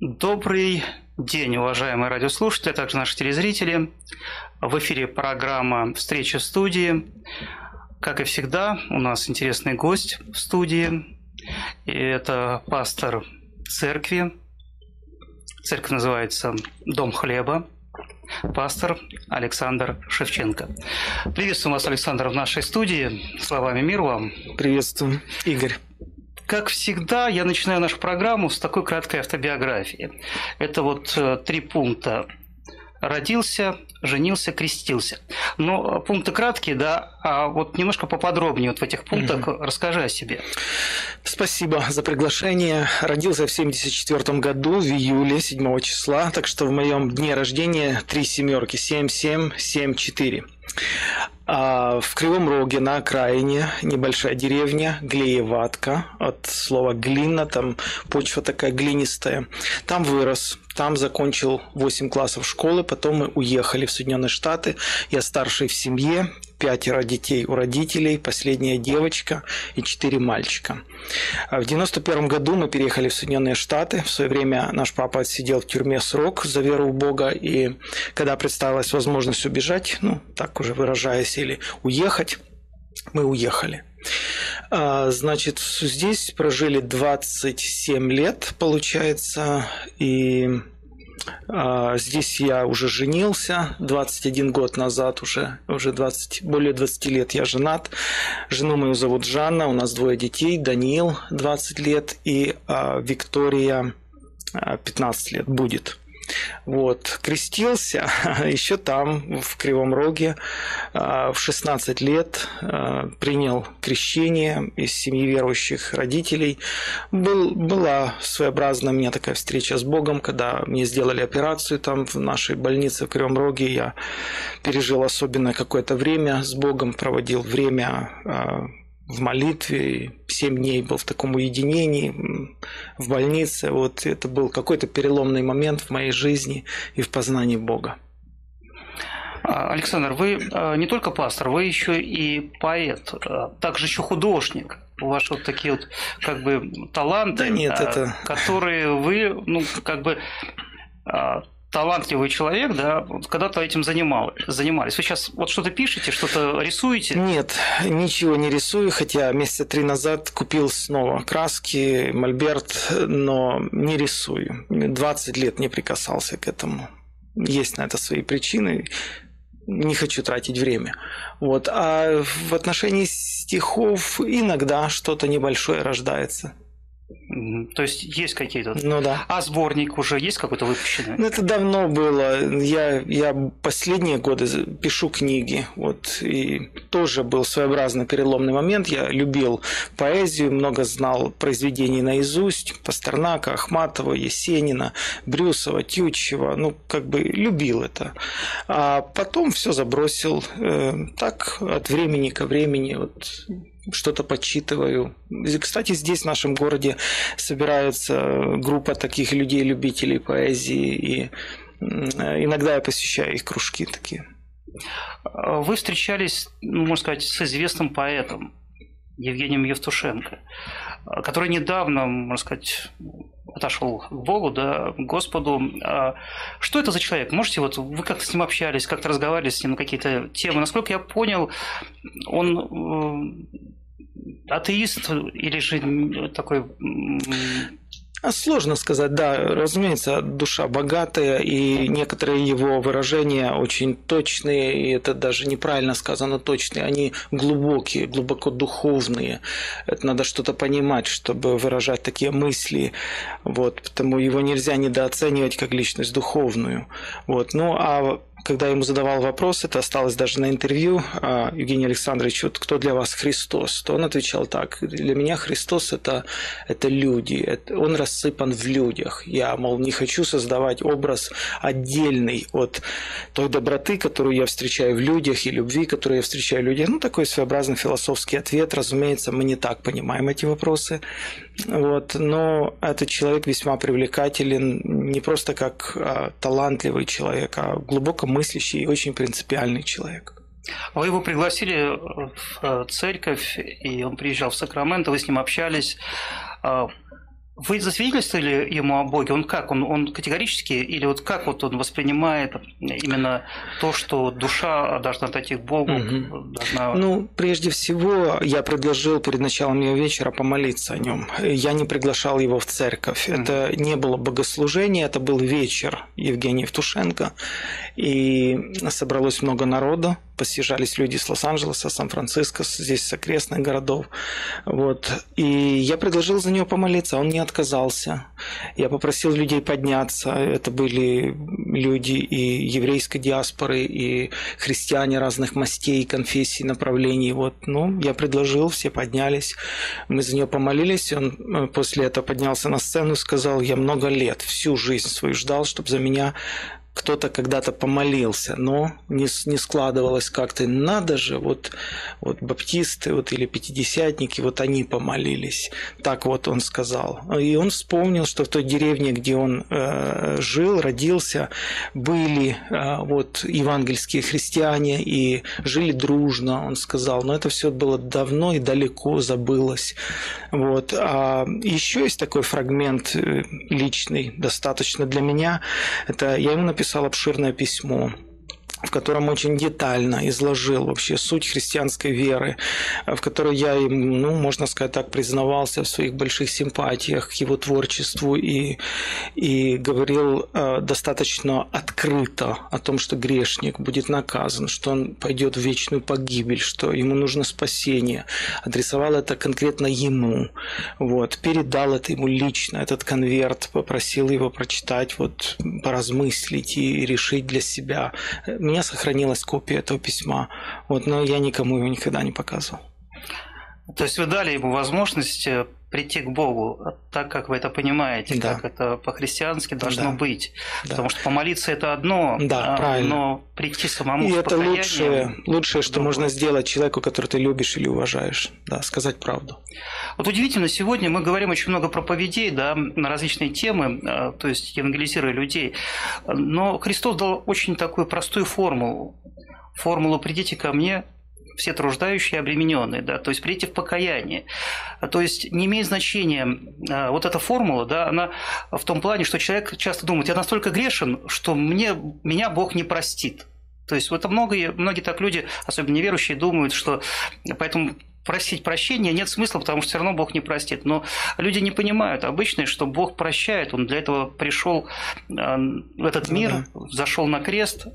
Добрый день, уважаемые радиослушатели, а также наши телезрители. В эфире программа «Встреча в студии». Как и всегда, у нас интересный гость в студии. И это пастор церкви. Церковь называется «Дом хлеба». Пастор Александр Шевченко. Приветствую вас, Александр, в нашей студии. Словами мир вам. Приветствую, Игорь. Как всегда, я начинаю нашу программу с такой краткой автобиографии. Это вот э, три пункта. Родился, женился, крестился. Но пункты краткие, да, а вот немножко поподробнее вот в этих пунктах угу. расскажи о себе. Спасибо за приглашение. Родился в 74 году, в июле, 7 числа, так что в моем дне рождения три семерки, 7774. А в Кривом Роге на окраине небольшая деревня Глееватка, от слова глина, там почва такая глинистая. Там вырос, там закончил 8 классов школы, потом мы уехали в Соединенные Штаты. Я старший в семье, пятеро детей у родителей, последняя девочка и четыре мальчика. А в 91 году мы переехали в Соединенные Штаты. В свое время наш папа отсидел в тюрьме срок за веру в Бога, и когда представилась возможность убежать, ну, так уже выражаясь, или уехать, мы уехали. А, значит, здесь прожили 27 лет, получается, и здесь я уже женился 21 год назад, уже, уже 20, более 20 лет я женат. Жену мою зовут Жанна, у нас двое детей, Даниил 20 лет и а, Виктория 15 лет будет. Вот. Крестился еще там, в Кривом Роге, а, в 16 лет а, принял крещение из семьи верующих родителей. Был, была своеобразная у меня такая встреча с Богом, когда мне сделали операцию там в нашей больнице в Кривом Роге. Я пережил особенное какое-то время с Богом, проводил время а, в молитве, семь дней был в таком уединении в больнице. Вот это был какой-то переломный момент в моей жизни и в познании Бога. А, Александр, вы а, не только пастор, вы еще и поэт, а, также еще художник. У вас вот такие вот как бы таланты, да нет, это... которые вы, ну, как бы талантливый человек, да, когда-то этим занимал, занимались. Вы сейчас вот что-то пишете, что-то рисуете? Нет, ничего не рисую, хотя месяца три назад купил снова краски, мольберт, но не рисую. 20 лет не прикасался к этому. Есть на это свои причины. Не хочу тратить время. Вот. А в отношении стихов иногда что-то небольшое рождается. То есть есть какие-то. Ну да. А сборник уже есть какой-то выпущенный? Ну, это давно было. Я, я последние годы пишу книги. Вот, и тоже был своеобразный переломный момент. Я любил поэзию, много знал произведений наизусть. Пастернака, Ахматова, Есенина, Брюсова, Тютчева. Ну, как бы любил это. А потом все забросил. Э, так, от времени ко времени. Вот что-то подсчитываю. Кстати, здесь, в нашем городе, собирается группа таких людей, любителей поэзии, и иногда я посещаю их кружки такие. Вы встречались, ну, можно сказать, с известным поэтом Евгением Евтушенко, который недавно, можно сказать, отошел к Богу, да, к Господу. А что это за человек? Можете вот вы как-то с ним общались, как-то разговаривали с ним на какие-то темы? Насколько я понял, он э, атеист или же такой а сложно сказать, да, разумеется, душа богатая, и некоторые его выражения очень точные, и это даже неправильно сказано точные, они глубокие, глубоко духовные. Это надо что-то понимать, чтобы выражать такие мысли, вот, потому его нельзя недооценивать как личность духовную. Вот. Ну, а когда я ему задавал вопрос, это осталось даже на интервью, а, Евгений Александрович, вот кто для вас Христос, то он отвечал так, для меня Христос это, это люди, это, он рассыпан в людях. Я, мол, не хочу создавать образ отдельный от той доброты, которую я встречаю в людях, и любви, которую я встречаю в людях. Ну, такой своеобразный философский ответ. Разумеется, мы не так понимаем эти вопросы. Вот, но этот человек весьма привлекателен не просто как а, талантливый человек, а глубоко мыслящий и очень принципиальный человек. Вы его пригласили в церковь, и он приезжал в Сакраменто, вы с ним общались. Вы засвидетельствовали ему о Боге? Он как? Он, он категорически? Или вот как вот он воспринимает именно то, что душа должна отойти к Богу? Угу. Должна... Ну, прежде всего, я предложил перед началом его вечера помолиться о нем. Я не приглашал его в церковь. Угу. Это не было богослужение, это был вечер Евгения Евтушенко. И собралось много народа посъезжались люди с Лос-Анджелеса, Сан-Франциско, здесь с окрестных городов. Вот. И я предложил за него помолиться, он не отказался. Я попросил людей подняться. Это были люди и еврейской диаспоры, и христиане разных мастей, конфессий, направлений. Вот. Ну, я предложил, все поднялись. Мы за него помолились. Он э, после этого поднялся на сцену сказал, я много лет, всю жизнь свою ждал, чтобы за меня кто-то когда-то помолился, но не, не складывалось как-то. Надо же, вот, вот баптисты вот, или пятидесятники, вот они помолились. Так вот он сказал. И он вспомнил, что в той деревне, где он э, жил, родился, были э, вот евангельские христиане и жили дружно, он сказал. Но это все было давно и далеко забылось. Вот. А еще есть такой фрагмент э, личный, достаточно для меня. Это я ему написал написал обширное письмо в котором очень детально изложил вообще суть христианской веры, в которой я им, ну, можно сказать так, признавался в своих больших симпатиях к его творчеству и, и говорил э, достаточно открыто о том, что грешник будет наказан, что он пойдет в вечную погибель, что ему нужно спасение. Адресовал это конкретно ему. Вот, передал это ему лично, этот конверт, попросил его прочитать, вот, поразмыслить и решить для себя меня сохранилась копия этого письма, вот, но я никому его никогда не показывал. То есть вы дали ему возможность э, прийти к Богу, так как вы это понимаете, да. как это по-христиански должно да. быть. Да. Потому что помолиться это одно, да, а, правильно. но прийти самому И это лучшее, лучшее, что можно сделать человеку, которого ты любишь или уважаешь, да, сказать правду. Вот удивительно, сегодня мы говорим очень много проповедей да, на различные темы, а, то есть евангелизируя людей, но Христос дал очень такую простую формулу. Формулу «придите ко мне, все труждающие обремененные, да, то есть прийти в покаяние. То есть не имеет значения а, вот эта формула, да, она в том плане, что человек часто думает, я настолько грешен, что мне, меня Бог не простит. То есть вот многие, многие так люди, особенно неверующие, думают, что поэтому просить прощения нет смысла, потому что все равно Бог не простит. Но люди не понимают обычно, что Бог прощает. Он для этого пришел а, в этот ну мир, да. зашел на крест,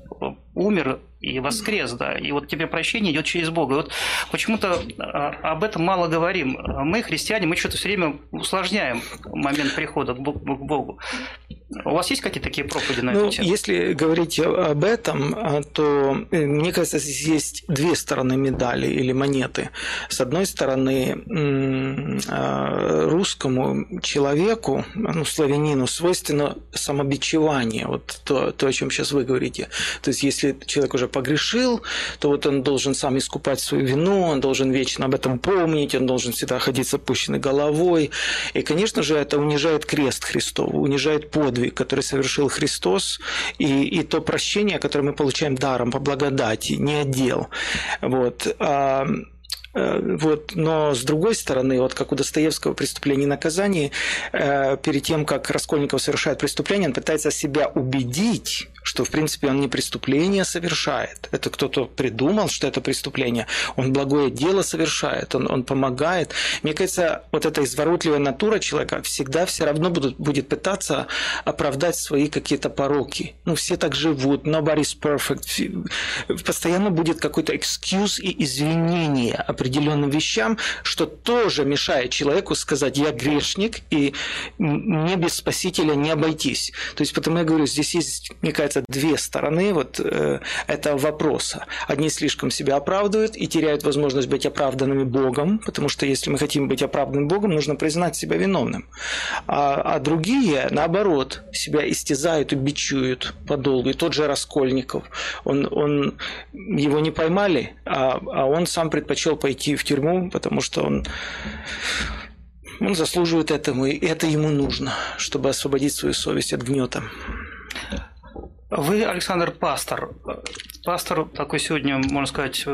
умер и воскрес, да. И вот тебе прощение идет через Бога. И вот почему-то а, об этом мало говорим. Мы, христиане, мы что-то все время усложняем момент прихода к Богу. У вас есть какие-то такие проповеди на ну, эту тему? Если говорить об этом, а, то э, мне кажется, здесь есть две стороны медали или монеты. С одной стороны, а, русскому человеку, ну, славянину, свойственно самобичевание, вот то, то, о чем сейчас вы говорите. То есть, если человек уже погрешил, то вот он должен сам искупать свою вину, он должен вечно об этом помнить, он должен всегда ходить с опущенной головой. И, конечно же, это унижает крест Христов, унижает подвиг, который совершил Христос, и, и то прощение, которое мы получаем даром по благодати, не отдел. Вот. А, э, вот. Но с другой стороны, вот как у Достоевского преступление и наказание, э, перед тем, как Раскольников совершает преступление, он пытается себя убедить, что, в принципе, он не преступление совершает. Это кто-то придумал, что это преступление. Он благое дело совершает, он, он помогает. Мне кажется, вот эта изворотливая натура человека всегда все равно будут, будет пытаться оправдать свои какие-то пороки. Ну, все так живут, nobody's perfect. Постоянно будет какой-то excuse и извинение определенным вещам, что тоже мешает человеку сказать, я грешник, и мне без спасителя не обойтись. То есть, потому я говорю, здесь есть, мне кажется, получается две стороны вот э, этого вопроса. Одни слишком себя оправдывают и теряют возможность быть оправданными Богом, потому что если мы хотим быть оправданным Богом, нужно признать себя виновным. А, а другие, наоборот, себя истязают и бичуют подолгу. И тот же Раскольников, он, он, его не поймали, а, а он сам предпочел пойти в тюрьму, потому что он он заслуживает этому, и это ему нужно, чтобы освободить свою совесть от гнета. Вы, Александр, пастор. Пастор такой сегодня, можно сказать,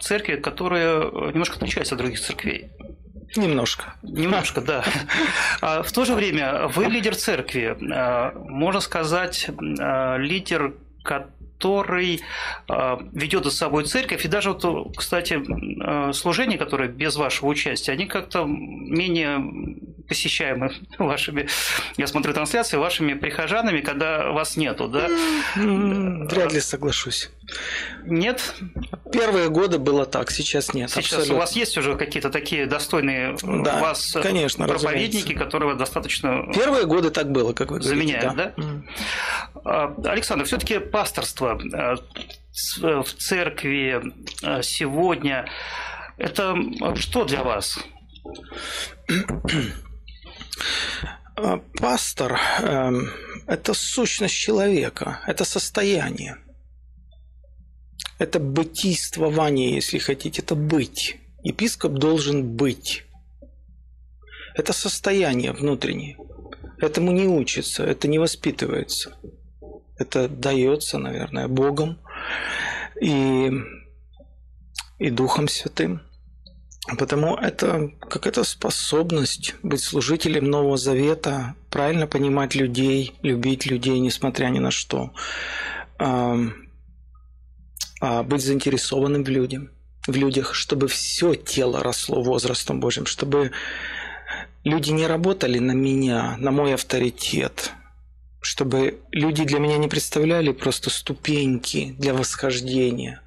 церкви, которая немножко отличается от других церквей. Немножко. Немножко, да. А в то же время вы лидер церкви, а, можно сказать, а, лидер, который ведет за собой церковь. И даже, вот, кстати, служения, которые без вашего участия, они как-то менее посещаемы вашими, я смотрю трансляции, вашими прихожанами, когда вас нету, да? Вряд ли соглашусь. Нет? Первые годы было так, сейчас нет. Сейчас абсолютно. у вас есть уже какие-то такие достойные да, у вас конечно, проповедники, разумеется. которые достаточно... Первые годы так было, как вы говорите. Заменяют, да? да? Александр, все-таки пасторство э, в церкви э, сегодня это что для вас? Пастор это сущность человека, это состояние. Это бытийствование, если хотите, это быть. Епископ должен быть. Это состояние внутреннее. Этому не учится, это не воспитывается. Это дается, наверное, Богом и, и Духом Святым. Потому это какая-то способность быть служителем Нового Завета, правильно понимать людей, любить людей, несмотря ни на что, а, быть заинтересованным в, людям, в людях, чтобы все тело росло возрастом Божьим, чтобы люди не работали на меня, на мой авторитет, чтобы люди для меня не представляли просто ступеньки для восхождения,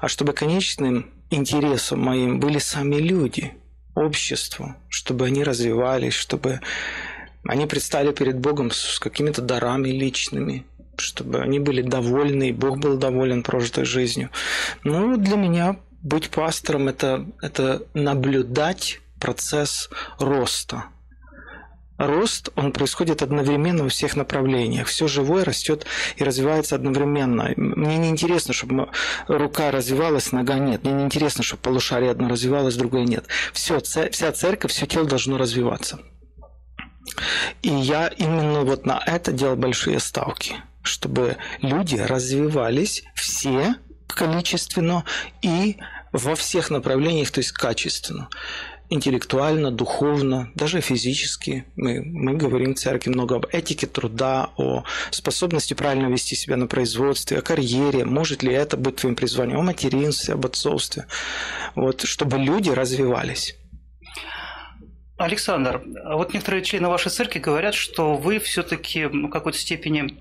а чтобы конечным интересом моим были сами люди, общество, чтобы они развивались, чтобы они предстали перед Богом с какими-то дарами личными, чтобы они были довольны, и Бог был доволен прожитой жизнью. Ну, для меня быть пастором это, это наблюдать процесс роста – рост, он происходит одновременно во всех направлениях. Все живое растет и развивается одновременно. Мне не интересно, чтобы рука развивалась, нога нет. Мне не интересно, чтобы полушарие одно развивалось, другое нет. Все, вся церковь, все тело должно развиваться. И я именно вот на это делал большие ставки, чтобы люди развивались все количественно и во всех направлениях, то есть качественно интеллектуально, духовно, даже физически. Мы, мы говорим в церкви много об этике труда, о способности правильно вести себя на производстве, о карьере, может ли это быть твоим призванием, о материнстве, об отцовстве. Вот, чтобы люди развивались. Александр, вот некоторые члены вашей церкви говорят, что вы все-таки в какой-то степени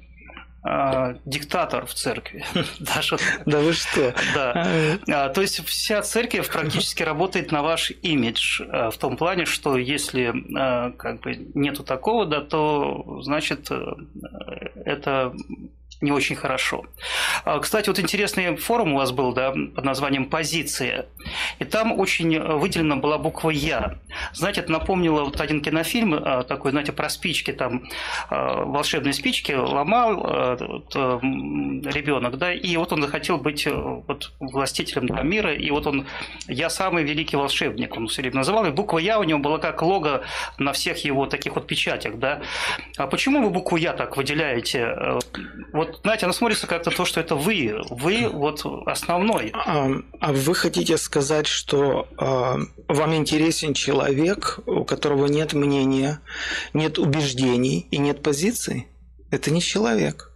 э, диктатор в церкви. Даже... Да вы что? Да. А, то есть вся церковь практически работает на ваш имидж э, в том плане, что если как бы нету такого, да, то значит э, это не очень хорошо. А, кстати, вот интересный форум у вас был, да, под названием «Позиция». И там очень выделена была буква «Я». Знаете, это напомнило вот один кинофильм а, такой, знаете, про спички, там а, волшебные спички ломал ребенок, да, и вот он захотел быть вот, властителем да, мира, и вот он «Я самый великий волшебник», он все время называл, и буква «Я» у него была как лого на всех его таких вот печатях, да. А почему вы букву «Я» так выделяете? Вот знаете, оно смотрится как-то то, что это вы, вы вот основной. А, а вы хотите сказать, что а, вам интересен человек, у которого нет мнения, нет убеждений и нет позиции? Это не человек.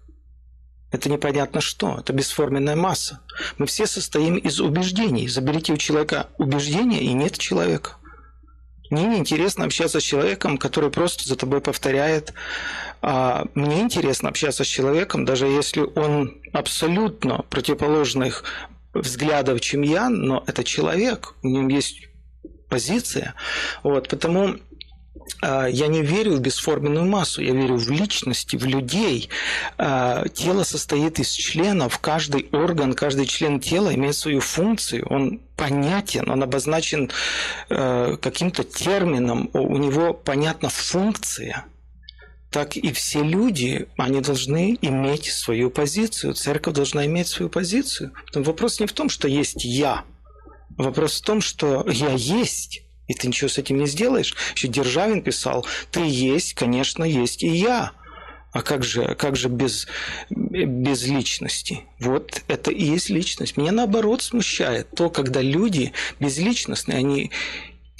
Это непонятно что, это бесформенная масса. Мы все состоим из убеждений. Заберите у человека убеждения, и нет человека. Мне неинтересно общаться с человеком, который просто за тобой повторяет мне интересно общаться с человеком, даже если он абсолютно противоположных взглядов, чем я, но это человек, у него есть позиция. Вот, потому а, я не верю в бесформенную массу, я верю в личности, в людей. А, тело состоит из членов, каждый орган, каждый член тела имеет свою функцию, он понятен, он обозначен э, каким-то термином, у него понятна функция – так и все люди, они должны иметь свою позицию. Церковь должна иметь свою позицию. Вопрос не в том, что есть я. Вопрос в том, что я есть. И ты ничего с этим не сделаешь. Еще Державин писал, ты есть, конечно, есть и я. А как же, как же без, без личности? Вот это и есть личность. Меня наоборот смущает то, когда люди безличностные, они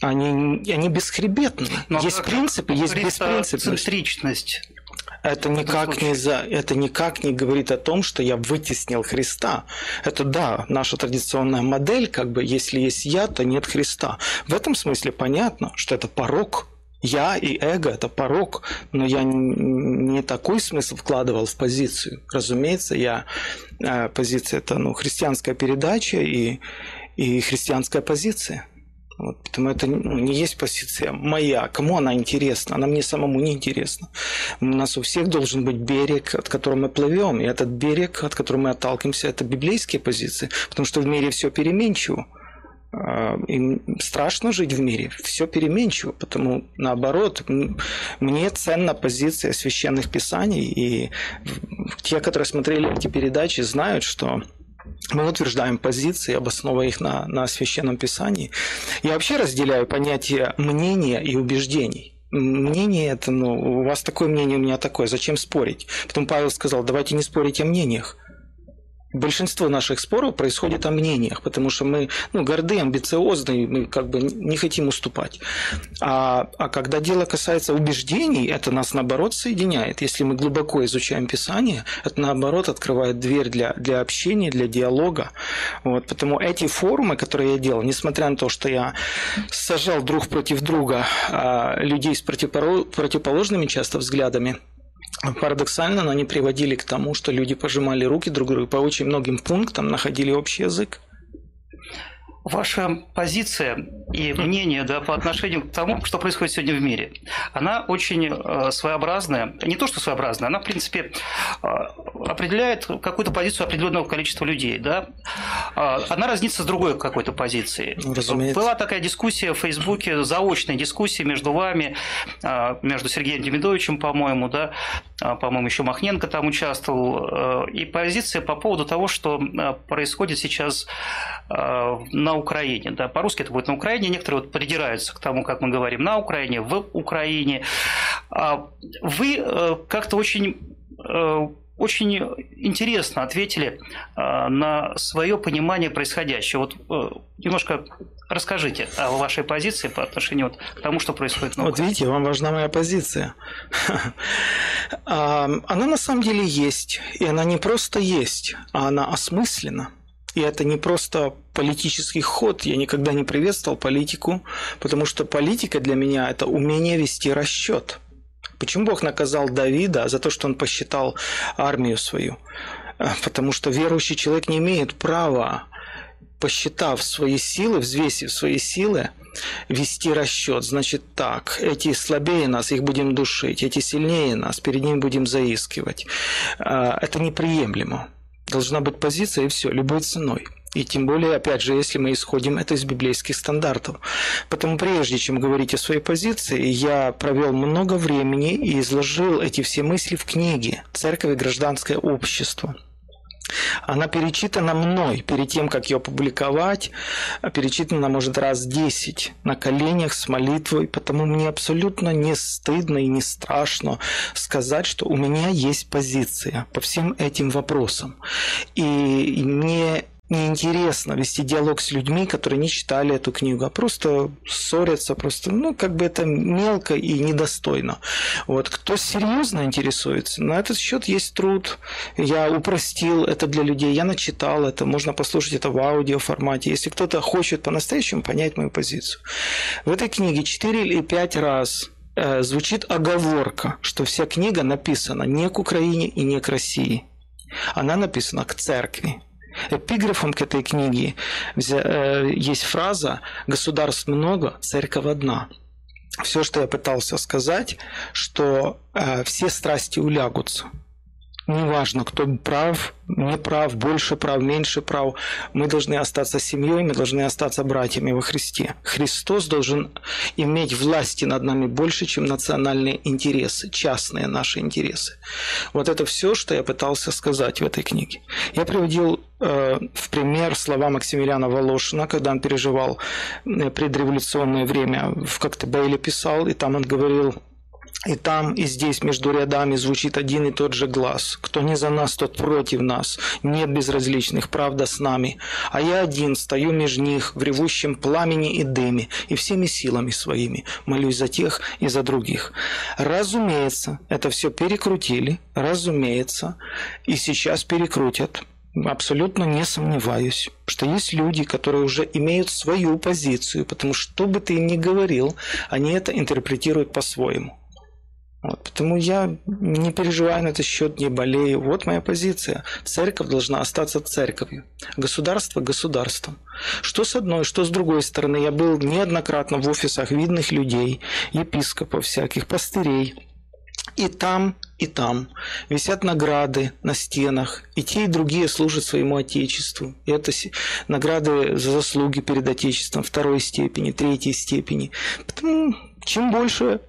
Они, они бесхребетны. Но есть принципы, есть беспринципность. Центричность это никак, не за, это никак не говорит о том, что я вытеснил Христа. Это да, наша традиционная модель, как бы если есть я, то нет Христа. В этом смысле понятно, что это порог. Я и эго – это порог, но я не такой смысл вкладывал в позицию. Разумеется, я э, позиция – это ну, христианская передача и, и христианская позиция. Вот, поэтому это не есть позиция моя. Кому она интересна? Она мне самому не интересна. У нас у всех должен быть берег, от которого мы плывем. И этот берег, от которого мы отталкиваемся, это библейские позиции. Потому что в мире все переменчиво. А, и страшно жить в мире, все переменчиво, потому наоборот, мне ценна позиция священных писаний, и те, которые смотрели эти передачи, знают, что мы утверждаем позиции, обосновывая их на, на священном писании. Я вообще разделяю понятие мнения и убеждений. Мнение это, ну, у вас такое мнение, у меня такое, зачем спорить? Потом Павел сказал, давайте не спорить о мнениях большинство наших споров происходит о мнениях, потому что мы ну, горды, амбициозны, мы как бы не хотим уступать. А, а когда дело касается убеждений, это нас наоборот соединяет. Если мы глубоко изучаем Писание, это наоборот открывает дверь для, для общения, для диалога. Вот, поэтому эти форумы, которые я делал, несмотря на то, что я сажал друг против друга а, людей с противоположными часто взглядами, Парадоксально, но они приводили к тому, что люди пожимали руки друг другу по очень многим пунктам, находили общий язык. Ваша позиция и мнение да, по отношению к тому, что происходит сегодня в мире, она очень э, своеобразная. Не то, что своеобразная, она, в принципе, э, определяет какую-то позицию определенного количества людей. Да? Э, она разнится с другой какой-то позицией. Разумеется. Была такая дискуссия в Фейсбуке, заочная дискуссия между вами, между Сергеем Демидовичем, по-моему, да, по-моему, еще Махненко там участвовал, и позиция по поводу того, что происходит сейчас на Украине. Да, по-русски это будет на Украине. Некоторые вот придираются к тому, как мы говорим на Украине, в Украине. А вы э, как-то очень э, очень интересно ответили э, на свое понимание происходящего. Вот немножко расскажите о вашей позиции по отношению вот к тому, что происходит на Вот видите, вам важна моя позиция. Она на самом деле есть. И она не просто есть, а она осмыслена. И это не просто политический ход. Я никогда не приветствовал политику, потому что политика для меня – это умение вести расчет. Почему Бог наказал Давида за то, что он посчитал армию свою? А, потому что верующий человек не имеет права, посчитав свои силы, взвесив свои силы, вести расчет. Значит так, эти слабее нас, их будем душить, эти сильнее нас, перед ними будем заискивать. А, это неприемлемо должна быть позиция и все, любой ценой. И тем более, опять же, если мы исходим это из библейских стандартов. Поэтому прежде чем говорить о своей позиции, я провел много времени и изложил эти все мысли в книге «Церковь и гражданское общество». Она перечитана мной перед тем, как ее опубликовать. Перечитана, может, раз 10 на коленях с молитвой. Потому мне абсолютно не стыдно и не страшно сказать, что у меня есть позиция по всем этим вопросам. И мне неинтересно вести диалог с людьми, которые не читали эту книгу, а просто ссорятся, просто, ну, как бы это мелко и недостойно. Вот, кто серьезно интересуется, на этот счет есть труд. Я упростил это для людей, я начитал это, можно послушать это в аудио формате. Если кто-то хочет по-настоящему понять мою позицию. В этой книге 4 или 5 раз э, звучит оговорка, что вся книга написана не к Украине и не к России. Она написана к церкви. Эпиграфом к этой книге э, есть фраза «Государств много, церковь одна». Все, что я пытался сказать, что э, все страсти улягутся – неважно, кто прав, не прав, больше прав, меньше прав, мы должны остаться семьей, мы должны остаться братьями во Христе. Христос должен иметь власти над нами больше, чем национальные интересы, частные наши интересы. Вот это все, что я пытался сказать в этой книге. Я приводил э, в пример слова Максимилиана Волошина, когда он переживал э, предреволюционное время в Коктебейле писал, и там он говорил И там, и здесь между рядами звучит один и тот же глаз. Кто не за нас, тот против нас. Нет безразличных, правда с нами. А я один стою между них в ревущем пламени и дыме, и всеми силами своими молюсь за тех и за других. Разумеется, это все перекрутили, разумеется, и сейчас перекрутят. Абсолютно не сомневаюсь, что есть люди, которые уже имеют свою позицию, потому что что бы ты ни говорил, они это интерпретируют по-своему. Вот, потому я не переживаю на этот счет, не болею. Вот моя позиция. Церковь должна остаться церковью. Государство – государством. Что с одной, что с другой стороны. Я был неоднократно в офисах видных людей, епископов всяких, пастырей. И там, и там висят награды на стенах, и те, и другие служат своему Отечеству. И это награды за заслуги перед Отечеством второй степени, третьей степени. Потому чем больше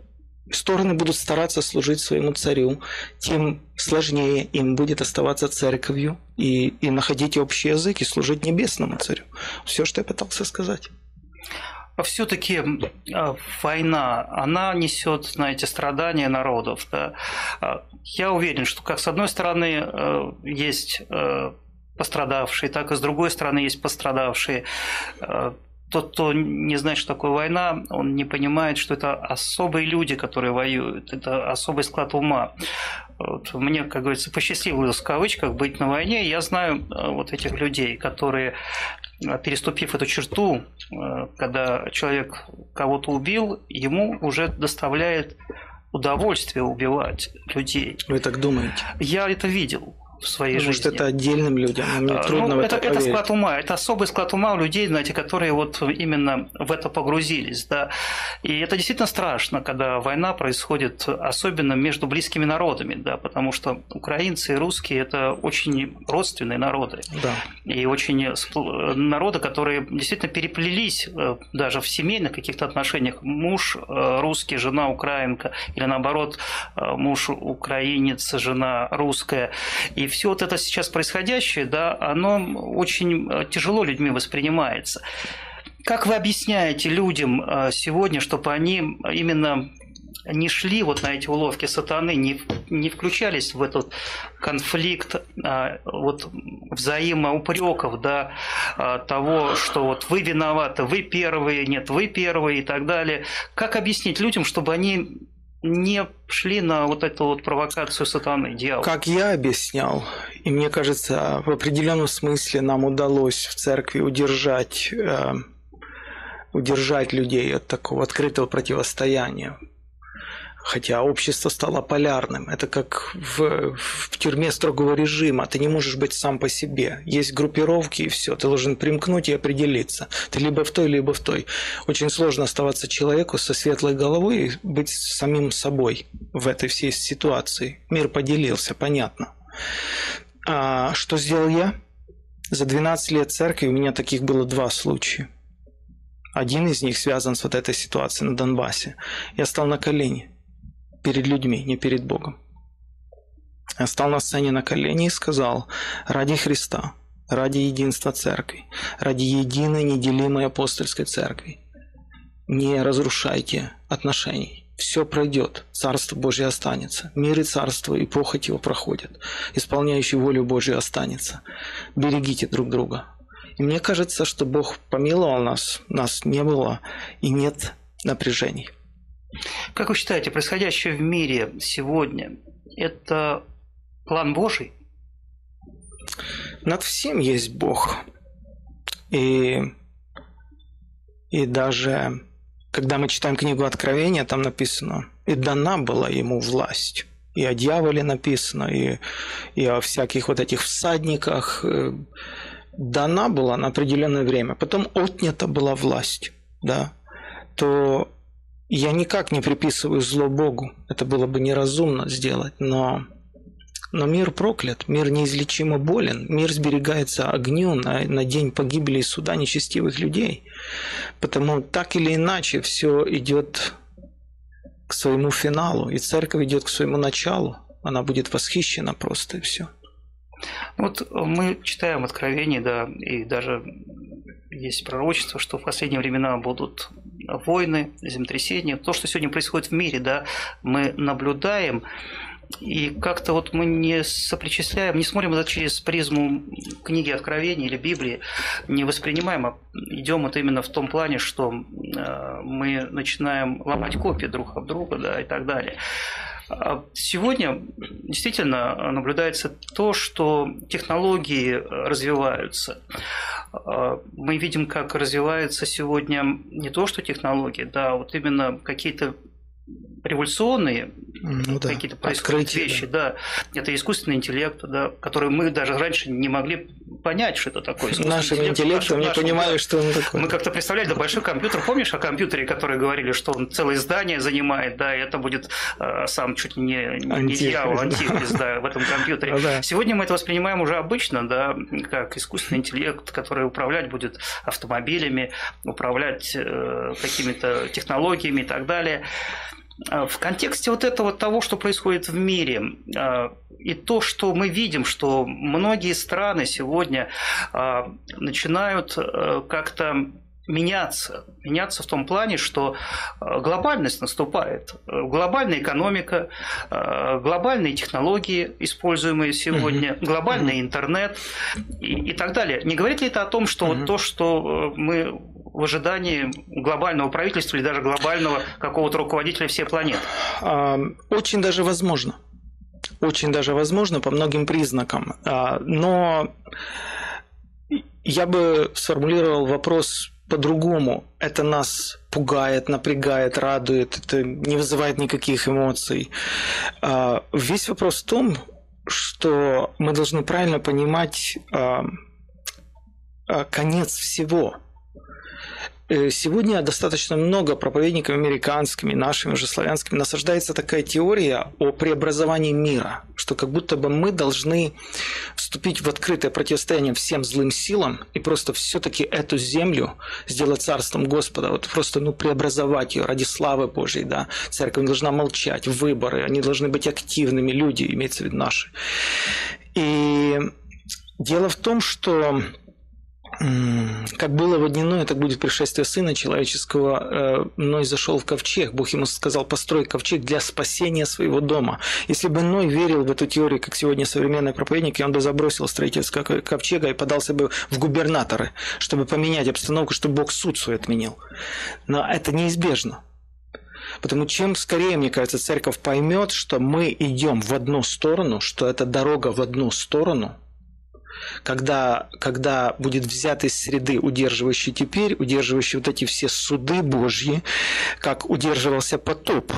стороны будут стараться служить своему царю, тем сложнее им будет оставаться церковью и, и находить общий язык и служить небесному царю. Все, что я пытался сказать. А все-таки а, война, она несет, знаете, страдания народов. Да? А, я уверен, что как с одной стороны э, есть э, пострадавшие, так и с другой стороны есть пострадавшие. Тот, кто не знает, что такое война, он не понимает, что это особые люди, которые воюют, это особый склад ума. Вот мне, как говорится, посчастливилось в кавычках быть на войне. Я знаю э, вот этих людей, которые, э, переступив эту черту, э, когда человек кого-то убил, ему уже доставляет удовольствие убивать людей. Вы так думаете? Я это видел в своей Потому жизни. что это отдельным людям, мне а, трудно ну, в это, это, это склад ума, это особый склад ума у людей, знаете, которые вот именно в это погрузились, да. И это действительно страшно, когда война происходит, особенно между близкими народами, да, потому что украинцы и русские – это очень родственные народы. Да. И очень народы, которые действительно переплелись э, даже в семейных каких-то отношениях. Муж э, русский, жена украинка, или наоборот, э, муж украинец, жена русская. И все вот это сейчас происходящее, да, оно очень э, тяжело людьми воспринимается. Как вы объясняете людям э, сегодня, чтобы они именно не шли вот на эти уловки сатаны, не, не включались в этот конфликт а, вот взаимоупреков, да, а, того, что вот вы виноваты, вы первые, нет, вы первые и так далее. Как объяснить людям, чтобы они не шли на вот эту вот провокацию сатаны, дьявола. Как я объяснял, и мне кажется, в определенном смысле нам удалось в церкви удержать, э, удержать людей от такого открытого противостояния хотя общество стало полярным. Это как в, в тюрьме строгого режима. Ты не можешь быть сам по себе. Есть группировки и все. Ты должен примкнуть и определиться. Ты либо в той, либо в той. Очень сложно оставаться человеку со светлой головой и быть самим собой в этой всей ситуации. Мир поделился, понятно. А что сделал я? За 12 лет церкви у меня таких было два случая. Один из них связан с вот этой ситуацией на Донбассе. Я стал на колени перед людьми, не перед Богом. Я стал на сцене на колени и сказал, ради Христа, ради единства церкви, ради единой неделимой апостольской церкви, не разрушайте отношений. Все пройдет, Царство Божье останется. Мир и царство и похоть его проходят. Исполняющий волю Божью останется. Берегите друг друга. И мне кажется, что Бог помиловал нас, нас не было и нет напряжений. Как вы считаете, происходящее в мире сегодня – это план Божий? Над всем есть Бог. И, и даже когда мы читаем книгу Откровения, там написано, и дана была ему власть. И о дьяволе написано, и, и о всяких вот этих всадниках. Э, дана была на определенное время, потом отнята была власть, да, то я никак не приписываю зло Богу. Это было бы неразумно сделать, но, но мир проклят, мир неизлечимо болен, мир сберегается огню на, на день погибели суда нечестивых людей. Потому так или иначе все идет к своему финалу, и церковь идет к своему началу. Она будет восхищена просто и все. Вот мы читаем Откровение, да, и даже есть пророчество, что в последние времена будут войны, землетрясения, то, что сегодня происходит в мире, да, мы наблюдаем, и как-то вот мы не сопричисляем, не смотрим это через призму книги Откровения или Библии, не воспринимаем, а идем это именно в том плане, что э, мы начинаем ломать копии друг об друга да, и так далее. А сегодня действительно наблюдается то, что технологии развиваются. А, мы видим, как развивается сегодня не то, что технологии, да, вот именно какие-то революционные ну, да. какие-то происходят Открытие, вещи, да. да. Это искусственный интеллект, да, который мы даже раньше не могли понять, что это такое. Нашим интеллектом не понимали, да. что он такой. Мы как-то представляли, да, большой компьютер, помнишь о компьютере, которые говорили, что он целое здание занимает, да, и это будет э, сам чуть ли не, не антихрист, дьявол, антихрист, да, в этом компьютере. Ну, да. Сегодня мы это воспринимаем уже обычно, да, как искусственный интеллект, который управлять будет автомобилями, управлять э, какими-то технологиями и так далее. А, в контексте вот этого того, что происходит в мире, а, и то, что мы видим, что многие страны сегодня а, начинают как-то меняться. Меняться в том плане, что глобальность наступает. Глобальная экономика, глобальные технологии, используемые сегодня, mm глобальный интернет и, и так далее. Не говорит ли это о том, что mm вот то, что мы в ожидании глобального правительства или даже глобального какого-то руководителя всей планеты? Очень даже возможно. Очень даже возможно по многим признакам. А, но я бы сформулировал вопрос по-другому. Это нас пугает, напрягает, радует, это не вызывает никаких эмоций. А, весь вопрос в том, что мы должны правильно понимать а, конец всего – сегодня достаточно много проповедников американскими, нашими же славянскими насаждается такая теория о преобразовании мира, что как будто бы мы должны вступить в открытое противостояние всем злым силам и просто все-таки эту землю сделать царством Господа, вот просто ну, преобразовать ее ради славы Божьей, да. Церковь должна молчать, выборы, они должны быть активными, люди, имеется в виду наши. И дело в том, что как было водяное, так будет пришествие Сына Человеческого. Э, Ной зашел в ковчег. Бог ему сказал, построй ковчег для спасения своего дома. Если бы Ной верил в эту теорию, как сегодня современный проповедник, он бы забросил строительство ковчега и подался бы в губернаторы, чтобы поменять обстановку, чтобы Бог суд свой отменил. Но это неизбежно. Потому чем скорее, мне кажется, церковь поймет, что мы идем в одну сторону, что это дорога в одну сторону – когда, когда будет взят из среды, удерживающий теперь, удерживающий вот эти все суды Божьи, как удерживался потоп.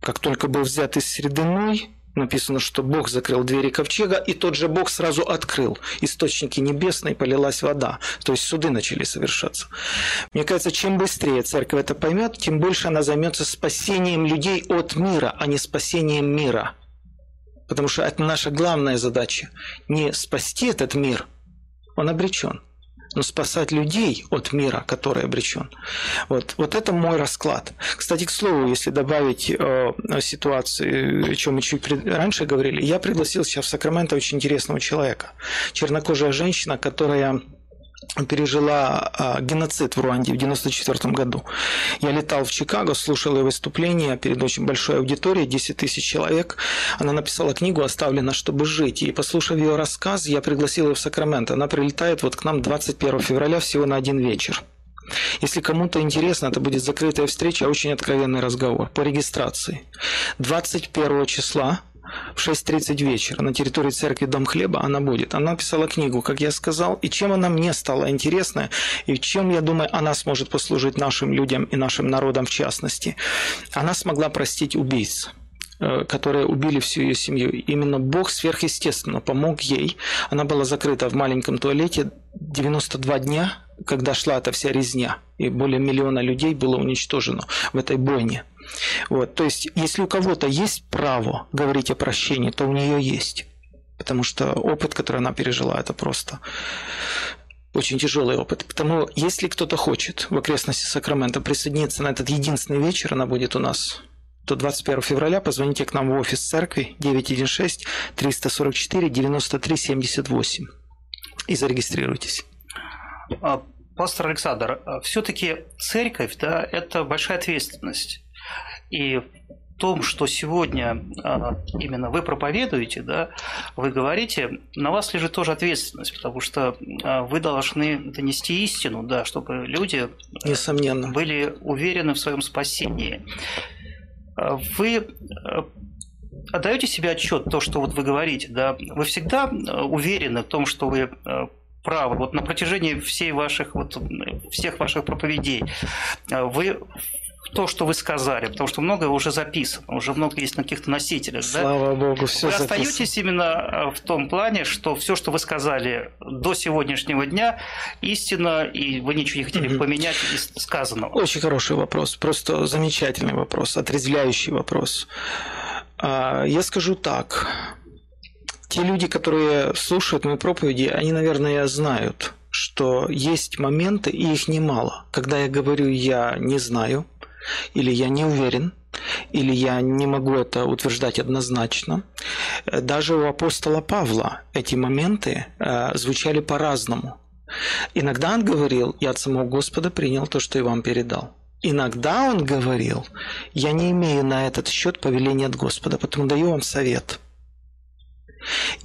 Как только был взят из среды Ной, написано, что Бог закрыл двери ковчега, и тот же Бог сразу открыл источники небесные, полилась вода. То есть суды начали совершаться. Мне кажется, чем быстрее церковь это поймет, тем больше она займется спасением людей от мира, а не спасением мира – Потому что это наша главная задача. Не спасти этот мир, он обречен, но спасать людей от мира, который обречен. Вот, вот это мой расклад. Кстати, к слову, если добавить э, ситуации, о чем мы чуть раньше говорили, я пригласил сейчас в Сакраменто очень интересного человека. Чернокожая женщина, которая пережила а, геноцид в Руанде в 1994 году. Я летал в Чикаго, слушал ее выступление перед очень большой аудиторией, 10 тысяч человек. Она написала книгу «Оставлена, чтобы жить». И послушав ее рассказ, я пригласил ее в Сакраменто. Она прилетает вот к нам 21 февраля всего на один вечер. Если кому-то интересно, это будет закрытая встреча, очень откровенный разговор по регистрации. 21 числа в 6.30 вечера на территории церкви Дом Хлеба она будет. Она писала книгу, как я сказал, и чем она мне стала интересна, и чем, я думаю, она сможет послужить нашим людям и нашим народам в частности. Она смогла простить убийц э, которые убили всю ее семью. Именно Бог сверхъестественно помог ей. Она была закрыта в маленьком туалете 92 дня, когда шла эта вся резня, и более миллиона людей было уничтожено в этой бойне. Вот, то есть, если у кого-то есть право говорить о прощении, то у нее есть. Потому что опыт, который она пережила, это просто очень тяжелый опыт. Потому если кто-то хочет в окрестности Сакрамента присоединиться на этот единственный вечер, она будет у нас то 21 февраля позвоните к нам в офис церкви 916 344 93 78 и зарегистрируйтесь. А Пастор Александр, все-таки церковь, да, это большая ответственность. И в том, что сегодня а, именно вы проповедуете, да, вы говорите, на вас лежит тоже ответственность, потому что а, вы должны донести истину, да, чтобы люди Несомненно. были уверены в своем спасении. А, вы отдаете себе отчет то, что вот вы говорите, да, вы всегда уверены в том, что вы правы. Вот на протяжении всей ваших, вот, всех ваших проповедей вы то, что вы сказали, потому что многое уже записано, уже много есть на каких-то носителях. Слава да? Богу, все Вы записано. остаетесь именно э, в том плане, что все, что вы сказали до сегодняшнего дня, истина, и вы ничего не хотели угу. поменять из сказанного. Очень хороший вопрос, просто замечательный вопрос, отрезвляющий вопрос. А, я скажу так. Те люди, которые слушают мои проповеди, они, наверное, знают, что есть моменты, и их немало, когда я говорю «я не знаю», или я не уверен, или я не могу это утверждать однозначно. Даже у апостола Павла эти моменты э, звучали по-разному. Иногда он говорил, я от самого Господа принял то, что я вам передал. Иногда он говорил, я не имею на этот счет повеления от Господа, потому даю вам совет –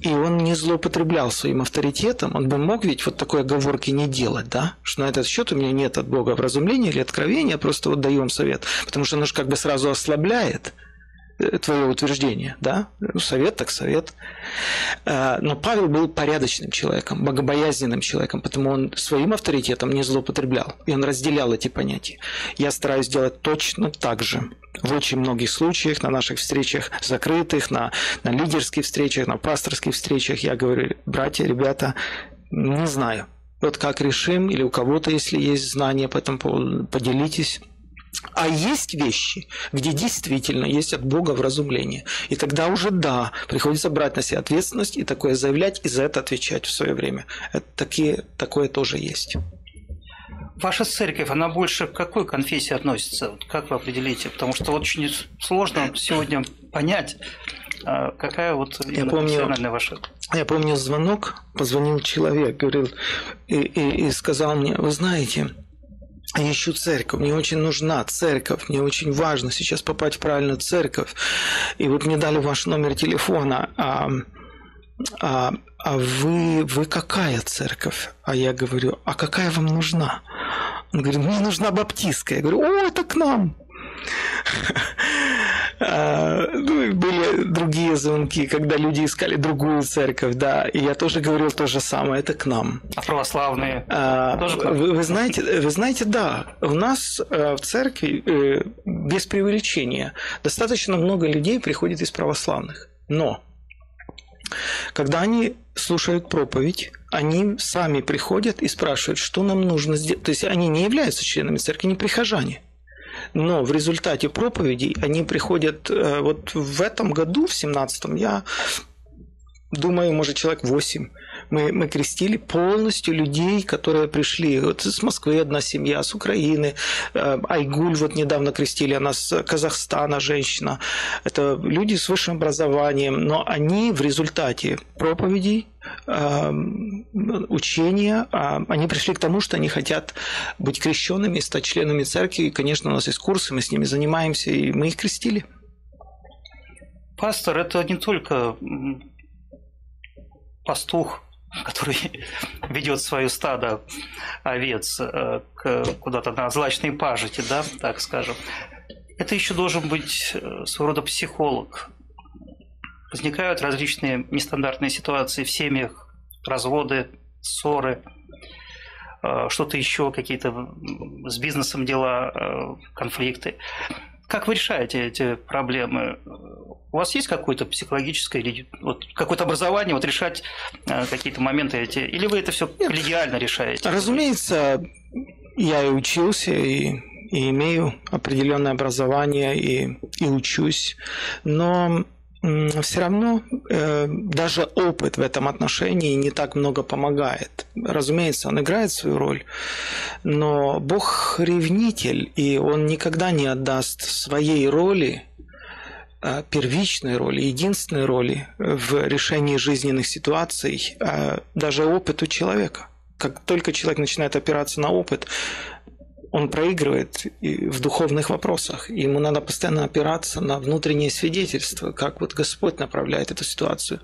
и он не злоупотреблял своим авторитетом, он бы мог ведь вот такой оговорки не делать, да, что на этот счет у меня нет от Бога вразумления или откровения, просто вот даю вам совет, потому что оно же как бы сразу ослабляет – твое утверждение, да? Ну, совет так совет. А, но Павел был порядочным человеком, богобоязненным человеком, потому он своим авторитетом не злоупотреблял, и он разделял эти понятия. Я стараюсь делать точно так же. В очень многих случаях на наших встречах закрытых, на, на лидерских встречах, на пасторских встречах я говорю, братья, ребята, не знаю. Вот как решим, или у кого-то, если есть знания по этому поводу, поделитесь. А есть вещи, где действительно есть от Бога вразумление. И тогда уже да, приходится брать на себя ответственность и такое заявлять, и за это отвечать в свое время. Это такие, такое тоже есть. Ваша церковь, она больше к какой конфессии относится? Как вы определите? Потому что вот очень сложно сегодня понять, а, какая вот я помню, ваша. Я помню звонок, позвонил человек, говорил и, и, и сказал мне, вы знаете, ищу церковь, мне очень нужна церковь, мне очень важно сейчас попасть в правильную церковь. И вот мне дали ваш номер телефона. А, а, а вы, вы какая церковь? А я говорю, а какая вам нужна? Он говорит, мне нужна баптистская. Я говорю, о, это к нам. А, ну, были другие звонки, когда люди искали другую церковь, да, и я тоже говорил то же самое, это к нам. А православные? А, тоже вы, вы знаете, вы знаете, да, у нас э, в церкви э, без преувеличения достаточно много людей приходит из православных, но когда они слушают проповедь, они сами приходят и спрашивают, что нам нужно сделать. То есть они не являются членами церкви, не прихожане но в результате проповедей они приходят э, вот в этом году, в 17-м, я думаю, может, человек 8 мы, мы крестили полностью людей, которые пришли. Вот с Москвы одна семья, с Украины. Э, Айгуль вот недавно крестили, она с Казахстана женщина. Это люди с высшим образованием, но они в результате проповедей э, учения, а, они пришли к тому, что они хотят быть крещенными, стать членами церкви. И, конечно, у нас есть курсы, мы с ними занимаемся, и мы их крестили. Пастор – это не только пастух, который ведет свое стадо овец э, куда-то на злачные пажити, да, так скажем, это еще должен быть э, своего рода психолог. Возникают различные нестандартные ситуации в семьях, разводы, ссоры, э, что-то еще, какие-то с бизнесом дела, конфликты. Как вы решаете эти проблемы? У вас есть какое-то психологическое или вот, какое-то образование, вот решать э, какие-то моменты эти, или вы это все коллегиально решаете? Разумеется, я и учился, и, и имею определенное образование, и, и учусь, но все равно э, даже опыт в этом отношении не так много помогает. Разумеется, он играет свою роль, но Бог ревнитель, и он никогда не отдаст своей роли э, первичной роли, единственной роли в решении жизненных ситуаций, э, даже опыту человека. Как только человек начинает опираться на опыт, он проигрывает в духовных вопросах. Ему надо постоянно опираться на внутреннее свидетельство, как вот Господь направляет эту ситуацию.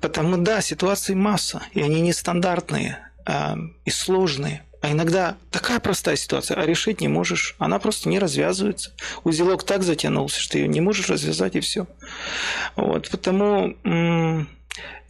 Потому да, ситуаций масса, и они нестандартные э, и сложные. А иногда такая простая ситуация, а решить не можешь. Она просто не развязывается. Узелок так затянулся, что ее не можешь развязать, и все. Вот, потому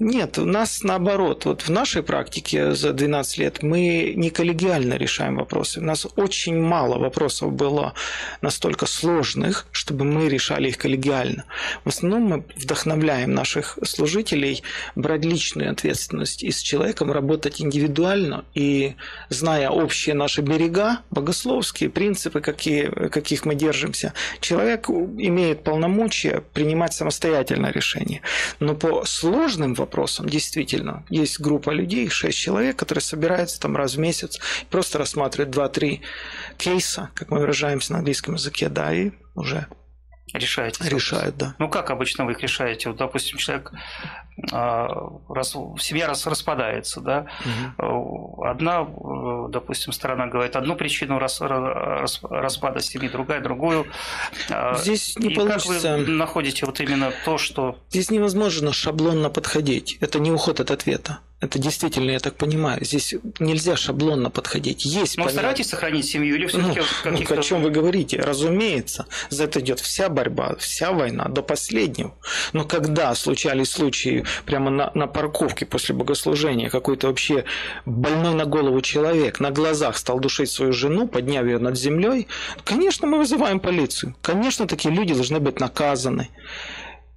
нет, у нас наоборот. Вот в нашей практике за 12 лет мы не коллегиально решаем вопросы. У нас очень мало вопросов было настолько сложных, чтобы мы решали их коллегиально. В основном мы вдохновляем наших служителей брать личную ответственность и с человеком работать индивидуально и зная общие наши берега, богословские принципы, какие, каких мы держимся, человек имеет полномочия принимать самостоятельно решение. Но по сложным вопросам. Действительно, есть группа людей, 6 человек, которые собираются там раз в месяц, просто рассматривают 2-3 кейса, как мы выражаемся на английском языке, да, и уже Решаете? Решают, да. Ну, как обычно вы их решаете? Вот, допустим, человек, раз, семья раз, распадается, да, угу. одна, э, допустим, сторона говорит одну причину рас, рас, распада семьи, другая другую. А, Здесь не И получится... как вы находите вот именно то, что... Здесь невозможно шаблонно подходить. Это не уход от ответа. Это действительно, я так понимаю, здесь нельзя шаблонно подходить. Есть Но понятно... старайтесь сохранить семью или все-таки ну, ну, о чем вы говорите? Разумеется, за это идет вся борьба, вся война до последнего. Но когда случались случаи прямо на, на парковке после богослужения, какой-то вообще больной на голову человек на глазах стал душить свою жену, подняв ее над землей, конечно, мы вызываем полицию. Конечно, такие люди должны быть наказаны.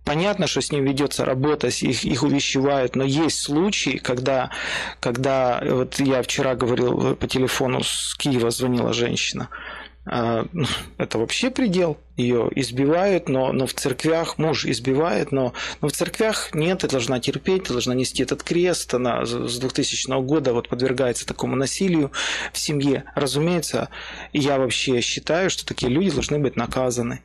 Понятно, что с ним ведется работа, их, их увещевают, но есть случаи, когда, когда вот я вчера говорил по телефону с Киева звонила женщина, а, ну, это вообще предел. Ее избивают, но, но в церквях муж избивает, но, но в церквях нет, ты должна терпеть, ты должна нести этот крест. Она с 2000 года вот подвергается такому насилию в семье. Разумеется, я вообще считаю, что такие люди должны быть наказаны.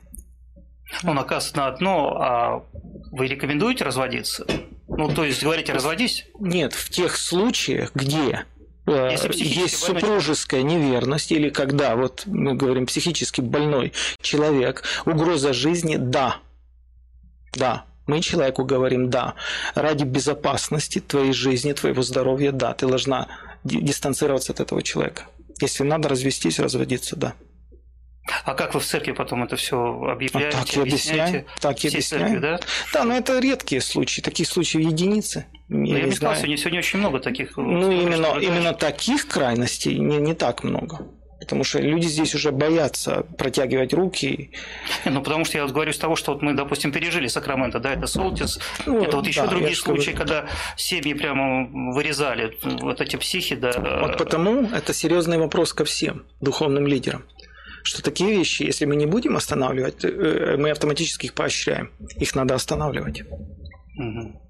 Ну, наказ на одно, а вы рекомендуете разводиться? Ну, то есть, говорите, разводись? Нет, в тех случаях, где э, есть супружеская неверность, или когда, вот мы говорим, психически больной человек, угроза жизни, да, да, мы человеку говорим «да». Ради безопасности твоей жизни, твоего здоровья, да, ты должна дистанцироваться от этого человека. Если надо развестись, разводиться, да. А как вы в церкви потом это все объявляете? А так и объясняю. Так и объясняю. Церкви, да? да, но это редкие случаи. Таких случаев единицы. Я, я не сказал, сегодня, сегодня очень много таких. Ну, именно, именно таких крайностей не, не так много. Потому что люди здесь уже боятся протягивать руки. Ну, потому что я вот говорю с того, что вот мы, допустим, пережили Сакраменто, да, это Солтис, ну, это вот еще да, другие случаи, говорю. когда семьи прямо вырезали вот эти психи, да. Вот потому это серьезный вопрос ко всем духовным лидерам что такие вещи, если мы не будем останавливать, э, мы автоматически их поощряем. Их надо останавливать. Угу.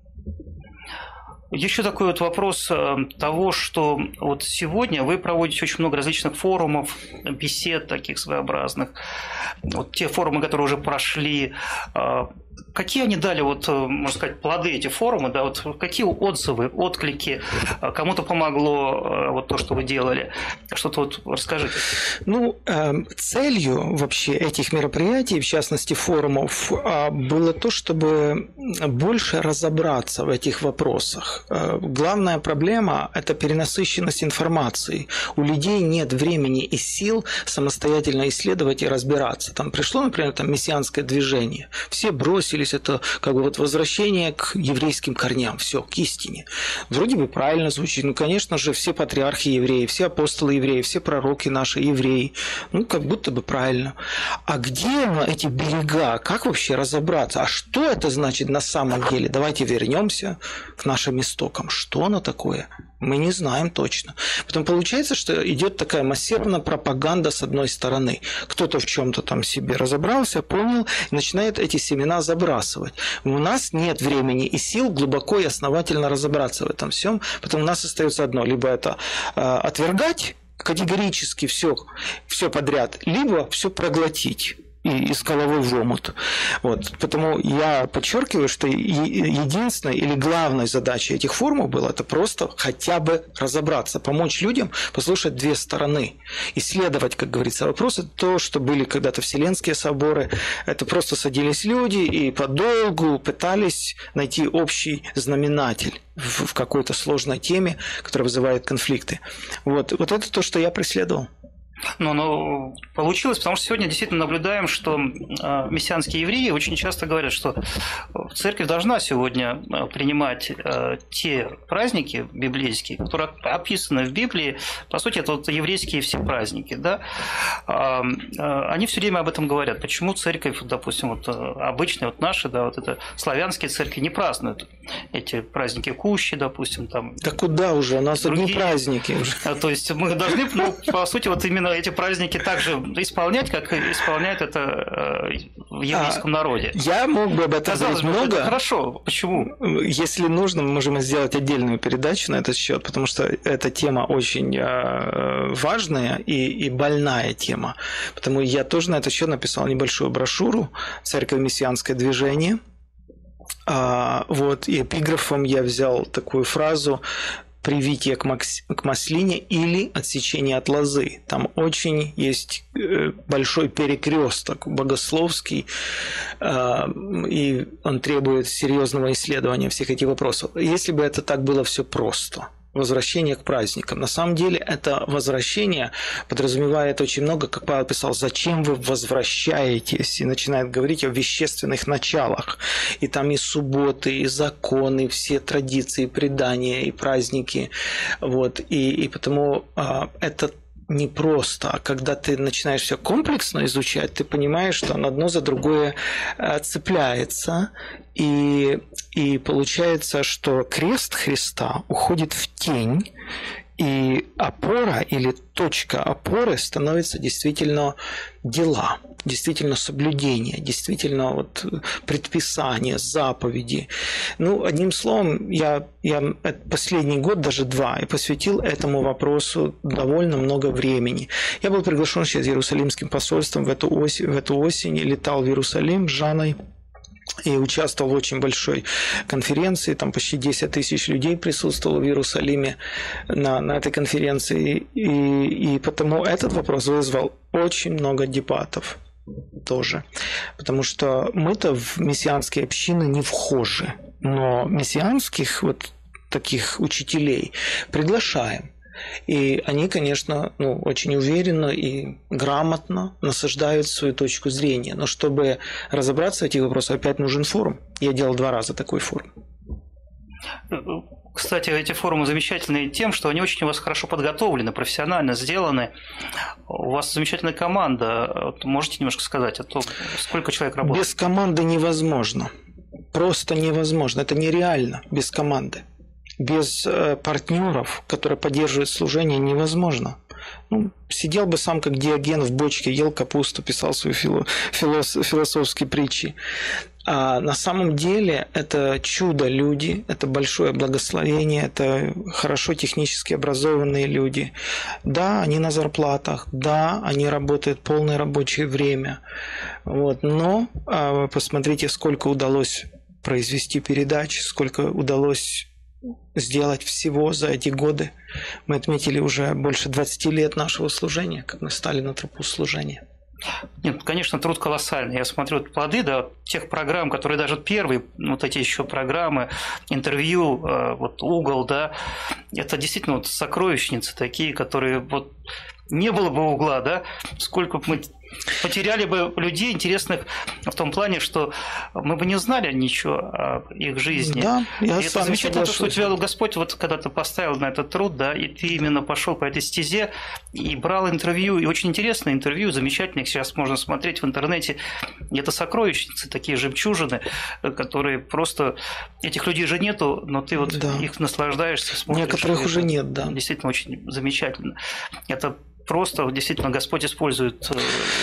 Еще такой вот вопрос э, того, что вот сегодня вы проводите очень много различных форумов, бесед таких своеобразных. Вот те форумы, которые уже прошли, э, Какие они дали, вот, э, можно сказать, плоды эти форумы, да, вот какие отзывы, отклики, э, кому-то помогло э, вот то, что вы делали? Что-то вот расскажите. Ну, целью вообще этих мероприятий, в частности форумов, было то, чтобы больше разобраться в этих вопросах. Главная проблема – это перенасыщенность информации. У людей нет времени и сил самостоятельно исследовать и разбираться. Там пришло, например, там мессианское движение. Все бросили бросились, это как бы вот возвращение к еврейским корням, все, к истине. Вроде бы правильно звучит. Ну, конечно же, все патриархи евреи, все апостолы евреи, все пророки наши евреи. Ну, как будто бы правильно. А где эти берега? Как вообще разобраться? А что это значит на самом деле? Давайте вернемся к нашим истокам. Что оно такое? Мы не знаем точно. Потом получается, что идет такая массированная пропаганда с одной стороны. Кто-то в чем-то там себе разобрался, понял, и начинает эти семена забрасывать. У нас нет времени и сил глубоко и основательно разобраться в этом всем, потому у нас остается одно, либо это э, отвергать категорически все, все подряд, либо все проглотить и, и с в омут. Вот. Потому я подчеркиваю, что единственной или главной задачей этих форумов было это просто хотя бы разобраться, помочь людям послушать две стороны, исследовать, как говорится, вопросы. То, что были когда-то Вселенские соборы, это просто садились люди и подолгу пытались найти общий знаменатель в какой-то сложной теме, которая вызывает конфликты. Вот, вот это то, что я преследовал. Но оно получилось, потому что сегодня действительно наблюдаем, что а, мессианские евреи очень часто говорят, что церковь должна сегодня а, принимать а, те праздники библейские, которые описаны в Библии. По сути, это вот еврейские все праздники. Да? Они все время об этом говорят. Почему церковь, допустим, вот обычная, вот наши, да, вот это славянские церкви не празднуют эти праздники Кущи, допустим, там. Да куда уже? У нас другие... одни праздники уже. То есть мы должны, ну, по сути, вот именно эти праздники также исполнять, как исполняют это э, в еврейском а, народе. Я мог бы об этом Казалось говорить много. Это хорошо. Почему? Если нужно, мы можем сделать отдельную передачу на этот счет, потому что эта тема очень э, важная и, и больная тема. Потому я тоже на этот счет написал небольшую брошюру «Церковь мессианское движение». А, вот, и эпиграфом я взял такую фразу привитие к, макс... к маслине или отсечение от лозы. Там очень есть э, большой перекресток богословский, э, и он требует серьезного исследования всех этих вопросов. Если бы это так было все просто – возвращение к праздникам. На самом деле это возвращение подразумевает очень много, как Павел писал, зачем вы возвращаетесь, и начинает говорить о вещественных началах. И там и субботы, и законы, все традиции, предания, и праздники. Вот. И, и потому а, это непросто. А когда ты начинаешь все комплексно изучать, ты понимаешь, что оно одно за другое э, цепляется. И, и получается, что крест Христа уходит в тень, и опора или точка опоры становится действительно дела, действительно соблюдение, действительно вот предписание, заповеди. Ну, одним словом, я, я последний год, даже два, и посвятил этому вопросу довольно много времени. Я был приглашен сейчас Иерусалимским посольством в эту осень, в эту осень летал в Иерусалим с Жанной и участвовал в очень большой конференции, там почти 10 тысяч людей присутствовало в Иерусалиме на, на этой конференции, и, и потому этот вопрос вызвал очень много дебатов тоже, потому что мы-то в мессианские общины не вхожи, но мессианских вот таких учителей приглашаем. И они, конечно, ну, очень уверенно и грамотно насаждают свою точку зрения. Но чтобы разобраться в этих вопросах, опять нужен форум. Я делал два раза такой форум. Кстати, эти форумы замечательные тем, что они очень у вас хорошо подготовлены, профессионально сделаны. У вас замечательная команда. Можете немножко сказать о том, сколько человек работает? Без команды невозможно. Просто невозможно. Это нереально без команды без э, партнеров, которые поддерживают служение, невозможно. Ну, сидел бы сам как Диоген в бочке, ел капусту, писал свои фило, филос, философские притчи. А на самом деле это чудо люди, это большое благословение, это хорошо технически образованные люди. Да, они на зарплатах, да, они работают полное рабочее время. Вот, но а, посмотрите, сколько удалось произвести передач, сколько удалось сделать всего за эти годы. Мы отметили уже больше 20 лет нашего служения, как мы стали на тропу служения. Нет, конечно, труд колоссальный. Я смотрю плоды да, тех программ, которые даже первые, вот эти еще программы, интервью, э, вот угол, да, это действительно вот сокровищницы такие, которые вот не было бы угла, да, сколько бы мы потеряли бы людей интересных в том плане, что мы бы не знали ничего о их жизни. Да, я и это замечательно, то, что у тебя Господь вот когда ты поставил на этот труд, да, и ты именно пошел по этой стезе и брал интервью, и очень интересное интервью, замечательных, сейчас можно смотреть в интернете. Это сокровищницы, такие жемчужины, которые просто... Этих людей же нету, но ты вот да. их наслаждаешься, смотришь. Некоторых уже нет, да. Действительно очень замечательно. Это просто действительно Господь использует э,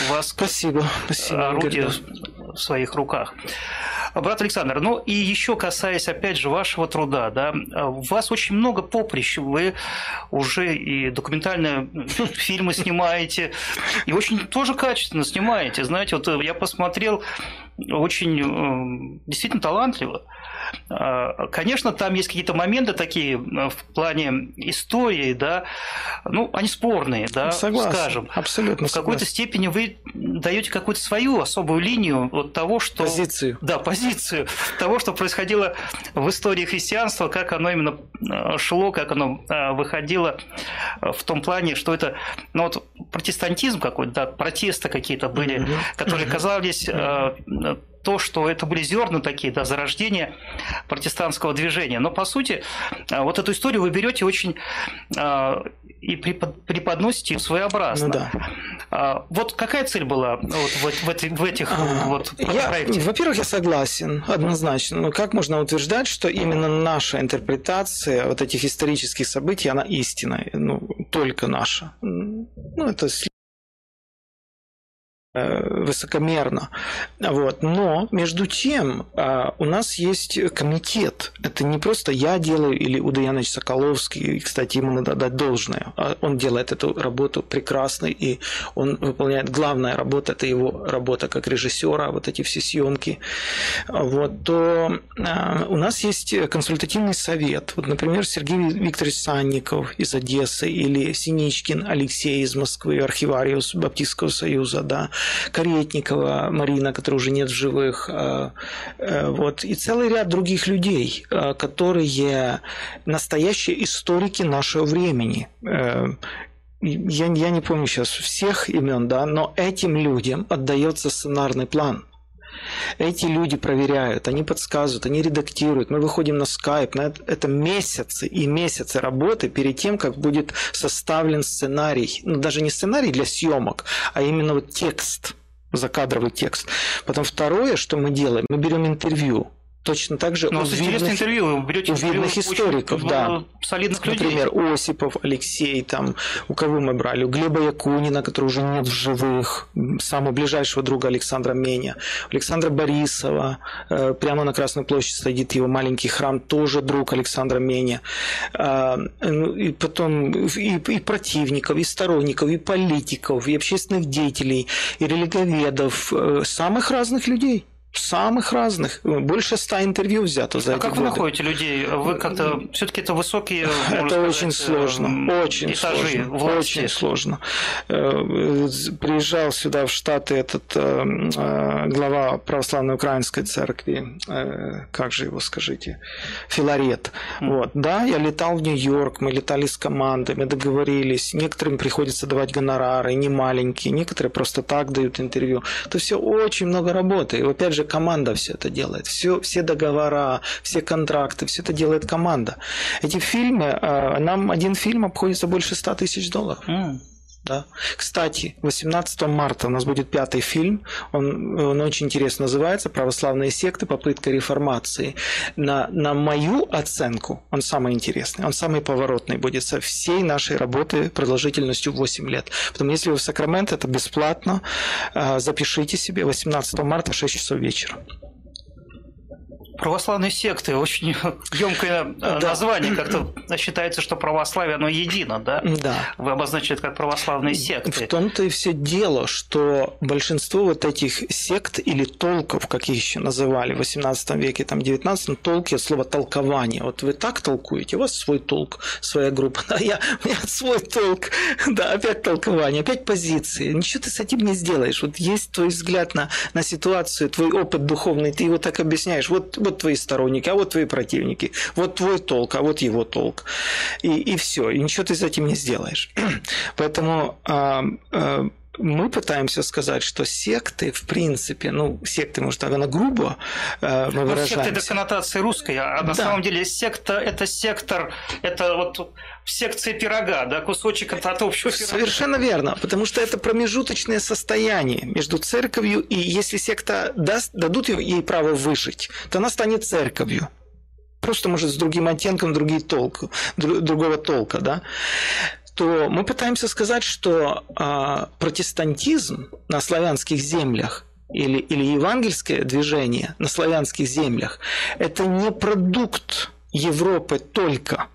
вас спасибо, спасибо, орудие в своих руках. Брат Александр, ну и еще касаясь, опять же, вашего труда, да, у вас очень много поприщ, вы уже и документальные фильмы снимаете, и очень тоже качественно снимаете. Знаете, вот я посмотрел, очень э, действительно талантливо. А, конечно, там есть какие-то моменты такие э, в плане истории, да, ну, они спорные, да, согласен, скажем. Абсолютно. В какой-то степени вы даете какую-то свою особую линию вот того, что... Позицию. Да, позицию того, что происходило в истории христианства, как оно именно э, шло, как оно выходило в том плане, что это, ну вот протестантизм какой-то, да, протесты какие-то были, которые казались то, что это были зерна такие, да, зарождения протестантского движения. Но, по сути, а, вот эту историю вы берете очень а, и преподносите своеобразно. Ну, да. А, вот какая цель была вот в, в, в этих а, вот я, проектах? Во-первых, я согласен однозначно. Но как можно утверждать, что именно наша интерпретация вот этих исторических событий, она истинная, ну, только наша? Ну, это Э, высокомерно. Вот. Но, между тем, э, у нас есть комитет. Это не просто я делаю или Удаянович Соколовский, кстати, ему надо дать должное. А он делает эту работу прекрасно, и он выполняет главная работа, это его работа как режиссера, вот эти все съемки. Вот, то э, у нас есть консультативный совет. Вот, например, Сергей Викторович Санников из Одессы или Синичкин Алексей из Москвы, архивариус Баптистского союза, да, Каретникова Марина, которая уже нет в живых, э, э, вот, и целый ряд других людей, э, которые настоящие историки нашего времени. Я, я не помню сейчас всех имен, да, но этим людям отдается сценарный план. Эти люди проверяют, они подсказывают, они редактируют. Мы выходим на скайп. На это месяцы и месяцы работы перед тем, как будет составлен сценарий. Ну, даже не сценарий для съемок, а именно вот текст закадровый текст. Потом второе, что мы делаем, мы берем интервью Точно так же Но у видных, интервью, вы берете у видных историков, да. Солидных Например, людей. Осипов, Алексей, там, у кого мы брали? У Глеба Якунина, который уже нет в живых, самого ближайшего друга Александра Меня, Александра Борисова, э, прямо на Красной площади стоит его маленький храм, тоже друг Александра Меня. А, ну, и потом и, и противников, и сторонников, и политиков, и общественных деятелей, и религоведов, э, самых разных людей самых разных. Больше ста интервью взято за а эти как годы. вы находите людей? Вы как-то все-таки это высокие. Это сказать, очень сложно, очень этажи сложно, власти. очень сложно. Э, приезжал сюда в Штаты этот э, э, глава православной украинской церкви, как же его скажите, Филарет. Вот, да, я летал в Нью-Йорк, мы летали с командой, мы договорились. Некоторым приходится давать гонорары, не маленькие, некоторые просто так дают интервью. Это все очень много работы. И опять же же команда все это делает. Все, все договора, все контракты, все это делает команда. Эти фильмы, э, нам один фильм обходится больше 100 тысяч долларов. Mm. Да. Кстати, 18 марта у нас будет пятый фильм. Он, он очень интересно называется «Православные секты. Попытка реформации». На, на мою оценку он самый интересный, он самый поворотный будет со всей нашей работы продолжительностью 8 лет. Поэтому если вы в Сакраменто, это бесплатно. Э, запишите себе 18 марта 6 часов вечера. Православные секты, очень емкое да. название. Как-то считается, что православие, оно едино, да? Да. Вы обозначили это как православные секты. В том-то и все дело, что большинство вот этих сект или толков, как их еще называли в 18 веке, там, 19 толки от слова толкование. Вот вы так толкуете, у вас свой толк, своя группа. Да, я, у меня свой толк. Да, опять толкование, опять позиции. Ничего ты с этим не сделаешь. Вот есть твой взгляд на, на ситуацию, твой опыт духовный, ты его так объясняешь. Вот, вот вот твои сторонники, а вот твои противники, вот твой толк, а вот его толк. И, и все, и ничего ты с этим не сделаешь. Поэтому а, а, мы пытаемся сказать, что секты, в принципе, ну, секты, может, она грубо э, мы ну, Секта – это коннотация русская, а да. на самом деле секта – это сектор, это вот в секции пирога, да, кусочек от, от общего пирога. Совершенно верно, потому что это промежуточное состояние между церковью, и если секта даст, дадут ей право выжить, то она станет церковью просто, может, с другим оттенком, другие толк, другого толка, да то мы пытаемся сказать, что э, протестантизм на славянских землях или, или евангельское движение на славянских землях – это не продукт Европы только –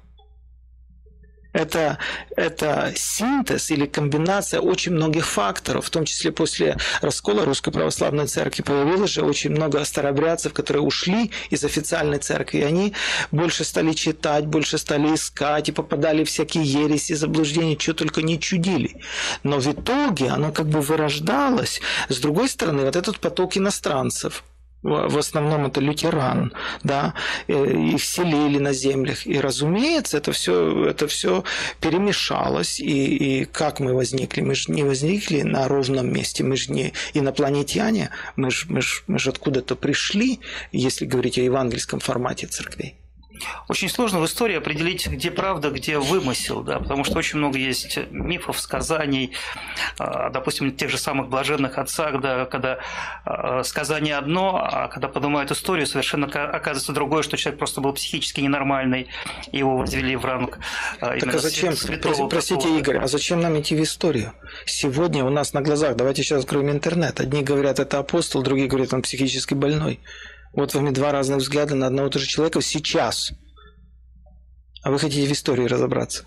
это, это синтез или комбинация очень многих факторов, в том числе после раскола Русской Православной Церкви появилось же очень много старобрядцев, которые ушли из официальной церкви, они больше стали читать, больше стали искать и попадали в всякие ереси, заблуждения, что только не чудили. Но в итоге оно как бы вырождалось. С другой стороны, вот этот поток иностранцев – в основном это лютеран, да, э, их селили на землях. И, разумеется, это все, это все перемешалось. И, и как мы возникли? Мы же не возникли на ровном месте, мы же не инопланетяне, мы же, мы же, мы же откуда-то пришли, если говорить о евангельском формате церквей. Очень сложно в истории определить, где правда, где вымысел, да, потому что очень много есть мифов, сказаний, а, допустим, тех же самых блаженных отцах, да, когда а, сказание одно, а когда поднимают историю, совершенно оказывается другое, что человек просто был психически ненормальный, и его возвели в ранг Так а зачем, святого простите, такого. Игорь, а зачем нам идти в историю? Сегодня у нас на глазах, давайте сейчас откроем интернет, одни говорят, это апостол, другие говорят, он психически больной. Вот вам и два разных взгляда на одного и того же человека сейчас. А вы хотите в истории разобраться?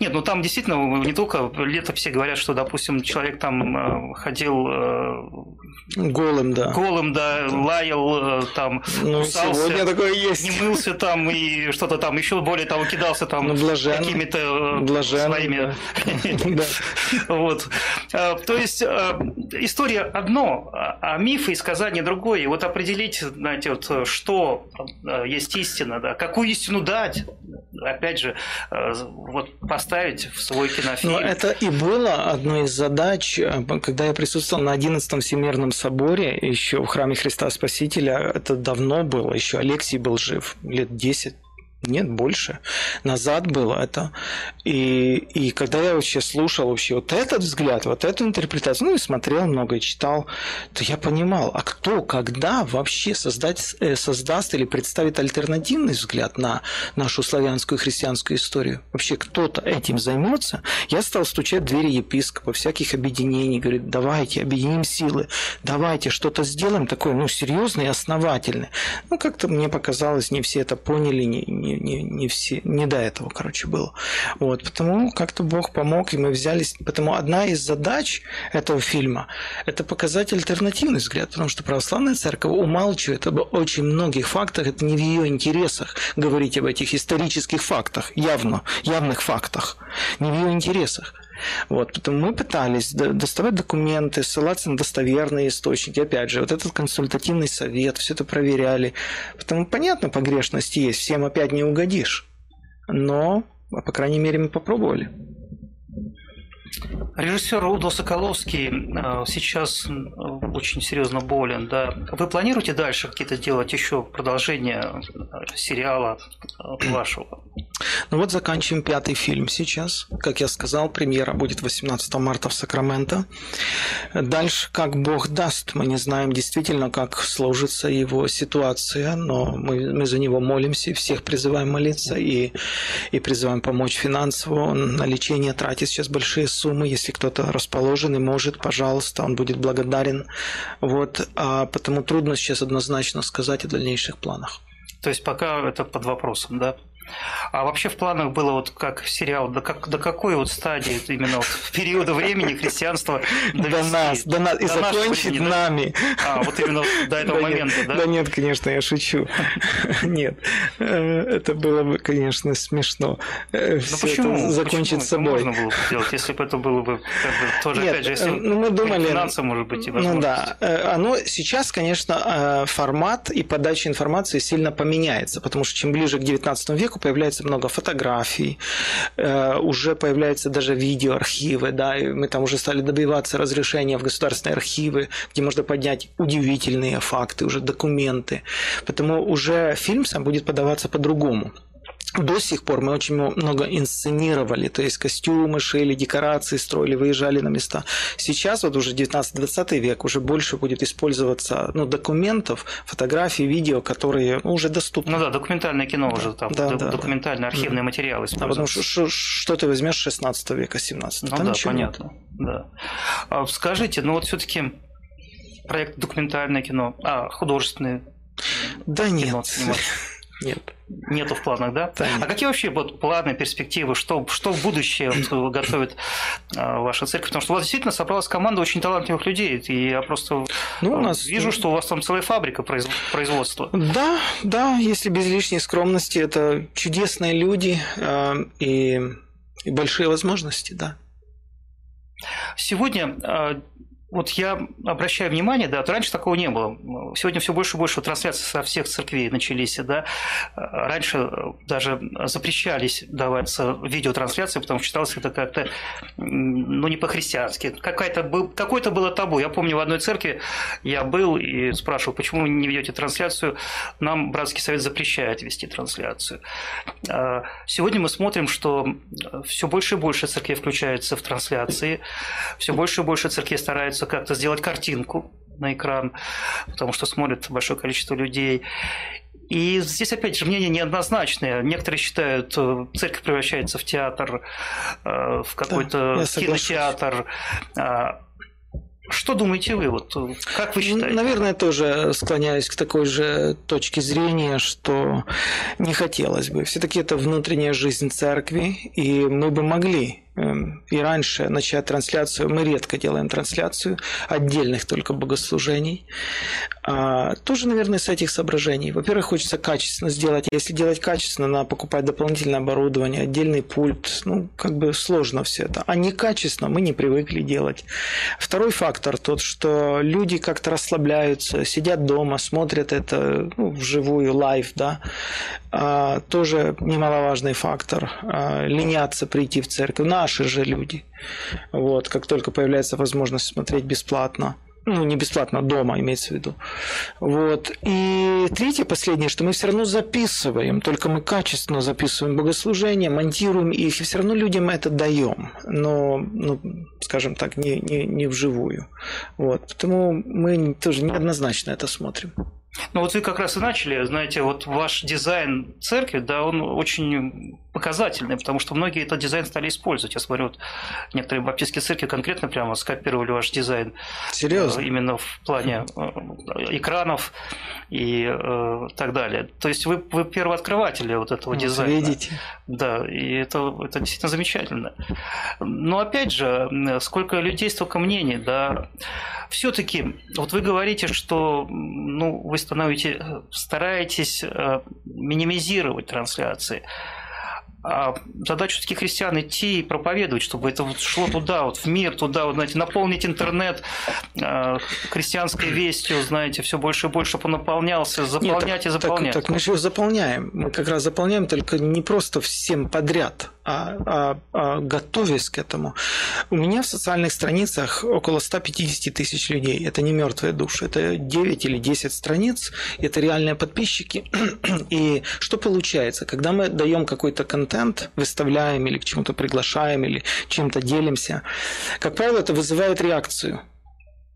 Нет, ну там действительно не только летописи говорят, что, допустим, человек там э, ходил э, голым, да, голым, да, лаял, э, там, ну, кусался, сегодня такое есть. не мылся там и что-то там еще более того кидался там ну, какими-то своими. Вот. То есть история одно, а мифы и сказания другое. И вот определить, знаете, вот что есть истина, да, какую истину дать, опять же, вот поставить в свой кинофильм. Но это и было одной из задач, э, когда я присутствовал на 11-м Всемирном соборе, еще в храме Христа Спасителя, это давно было, еще Алексей был жив, лет 10 нет, больше. Назад было это. И, и когда я вообще слушал вообще вот этот взгляд, вот эту интерпретацию, ну и смотрел много, и читал, то я понимал, а кто, когда вообще создать, э, создаст или представит альтернативный взгляд на нашу славянскую христианскую историю? Вообще кто-то этим займется? Я стал стучать в двери епископа, всяких объединений, говорит, давайте, объединим силы, давайте что-то сделаем такое, ну, серьезное и основательное. Ну, как-то мне показалось, не все это поняли, не, не не, не, все, не до этого, короче, было. Вот, потому как-то Бог помог, и мы взялись. Потому одна из задач этого фильма – это показать альтернативный взгляд, потому что православная церковь умалчивает об очень многих фактах, это не в ее интересах говорить об этих исторических фактах, явно, явных фактах, не в ее интересах. Вот, потому мы пытались доставать документы, ссылаться на достоверные источники. Опять же, вот этот консультативный совет, все это проверяли. Потому понятно, погрешность есть, всем опять не угодишь. Но, по крайней мере, мы попробовали. Режиссер Удо Соколовский э, сейчас очень серьезно болен. Да. Вы планируете дальше какие-то делать еще продолжение э, сериала э, вашего? Ну вот заканчиваем пятый фильм сейчас. Как я сказал, премьера будет 18 марта в Сакраменто. Дальше, как Бог даст, мы не знаем действительно, как сложится его ситуация, но мы, мы за него молимся всех призываем молиться и, и призываем помочь финансово. Он на лечение тратит сейчас большие суммы. Если кто-то расположен и может, пожалуйста, он будет благодарен. Вот, а потому трудно сейчас однозначно сказать о дальнейших планах. То есть пока это под вопросом, да? А вообще в планах было вот как сериал, до, как, до какой вот стадии именно вот периода времени христианство довести? До нас, до нас, и до закончить времени, нами. Да? А, вот именно до этого да момента, нет, да? Да нет, конечно, я шучу. Нет, э, это было бы, конечно, смешно. Э, ну почему? Закончить собой. можно было бы сделать, если бы это было бы, тоже, нет, опять же, если э, ну, мы думали, финансово, может быть, и Ну да, оно сейчас, конечно, формат и подача информации сильно поменяется, потому что чем ближе к 19 веку, появляется много фотографий, э, уже появляются даже видеоархивы, да, и мы там уже стали добиваться разрешения в государственные архивы, где можно поднять удивительные факты, уже документы. Поэтому уже фильм сам будет подаваться по-другому до сих пор мы очень много инсценировали, то есть костюмы шили, декорации строили, выезжали на места. Сейчас вот уже 19-20 век уже больше будет использоваться ну, документов, фотографий, видео, которые ну, уже доступны. Ну да, документальное кино да. уже там, да, да, документальные архивные да. материалы. А потому что, что, что ты возьмешь 16 века, 17 Ну да, ничего. понятно. Да. А скажите, ну вот все-таки проект документальное кино, а художественное да нет. Нет. Нету в планах, да? да а какие вообще вот планы, перспективы, что, что в будущее вот, готовит а, ваша церковь? Потому что у вас действительно собралась команда очень талантливых людей, и я просто ну, у нас... вижу, что у вас там целая фабрика производства. Да, да, если без лишней скромности, это чудесные люди э, и, и большие возможности, да. Сегодня вот я обращаю внимание, да, раньше такого не было. Сегодня все больше и больше трансляций со всех церквей начались, да. Раньше даже запрещались даваться видеотрансляции, потому что считалось это как-то, ну, не по-христиански. Какая-то, какой-то было табу. Я помню, в одной церкви я был и спрашивал, почему вы не ведете трансляцию? Нам Братский Совет запрещает вести трансляцию. А сегодня мы смотрим, что все больше и больше церквей включается в трансляции, все больше и больше церквей стараются пытаются как-то сделать картинку на экран, потому что смотрит большое количество людей. И здесь, опять же, мнения неоднозначные. Некоторые считают, э, церковь превращается в театр, э, в какой-то да, кинотеатр. А, что думаете вы? Вот, как вы считаете? Наверное, тоже склоняюсь к такой же точке зрения, что не хотелось бы. Все-таки это внутренняя жизнь церкви, и мы бы могли и раньше начать трансляцию. Мы редко делаем трансляцию отдельных только богослужений. А, тоже, наверное, с этих соображений. Во-первых, хочется качественно сделать. Если делать качественно, надо покупать дополнительное оборудование, отдельный пульт. Ну, как бы сложно все это. А некачественно мы не привыкли делать. Второй фактор тот, что люди как-то расслабляются, сидят дома, смотрят это ну, вживую, live, да. А, тоже немаловажный фактор. А, ленятся прийти в церковь. На наши же люди. Вот, как только появляется возможность смотреть бесплатно, ну, не бесплатно, дома имеется в виду. Вот. И третье, последнее, что мы все равно записываем, только мы качественно записываем богослужения, монтируем их, и все равно людям это даем, но, ну, скажем так, не, не, не вживую. Вот. Потому мы тоже неоднозначно это смотрим. Ну вот вы как раз и начали, знаете, вот ваш дизайн церкви, да, он очень показательный, потому что многие этот дизайн стали использовать. Я смотрю, вот некоторые баптистские церкви конкретно прямо скопировали ваш дизайн. Серьезно? Э, именно в плане э, экранов и э, так далее. То есть вы, вы первооткрыватели вот этого вот дизайна. Видите? Да, и это, это действительно замечательно. Но опять же, сколько людей, столько мнений, да. Все-таки, вот вы говорите, что ну, вы становитесь, стараетесь минимизировать трансляции. А задача таких христиан идти и проповедовать, чтобы это вот шло туда, вот в мир, туда, вот, знаете, наполнить интернет э, христианской вестью, знаете, все больше и больше, чтобы он наполнялся, заполнять Нет, так, и заполнять. Так, так мы же заполняем. Мы как раз заполняем только не просто всем подряд, готовясь к этому. У меня в социальных страницах около 150 тысяч людей. Это не мертвые души, это 9 или 10 страниц, это реальные подписчики. И что получается, когда мы даем какой-то контент выставляем или к чему-то приглашаем или чем-то делимся, как правило, это вызывает реакцию.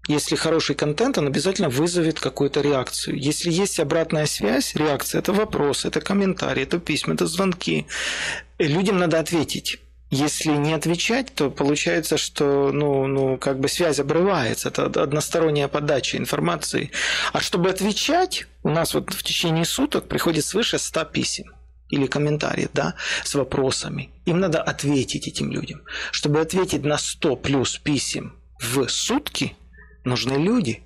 Если хороший контент, он обязательно вызовет какую-то реакцию. Если есть обратная связь, реакция – это вопрос, это комментарий, это письма, это звонки. Людям надо ответить. Если не отвечать, то получается, что ну, ну, как бы связь обрывается. Это односторонняя подача информации. А чтобы отвечать, у нас вот в течение суток приходит свыше 100 писем или комментариев, да, с вопросами. Им надо ответить этим людям. Чтобы ответить на 100 плюс писем в сутки, нужны люди.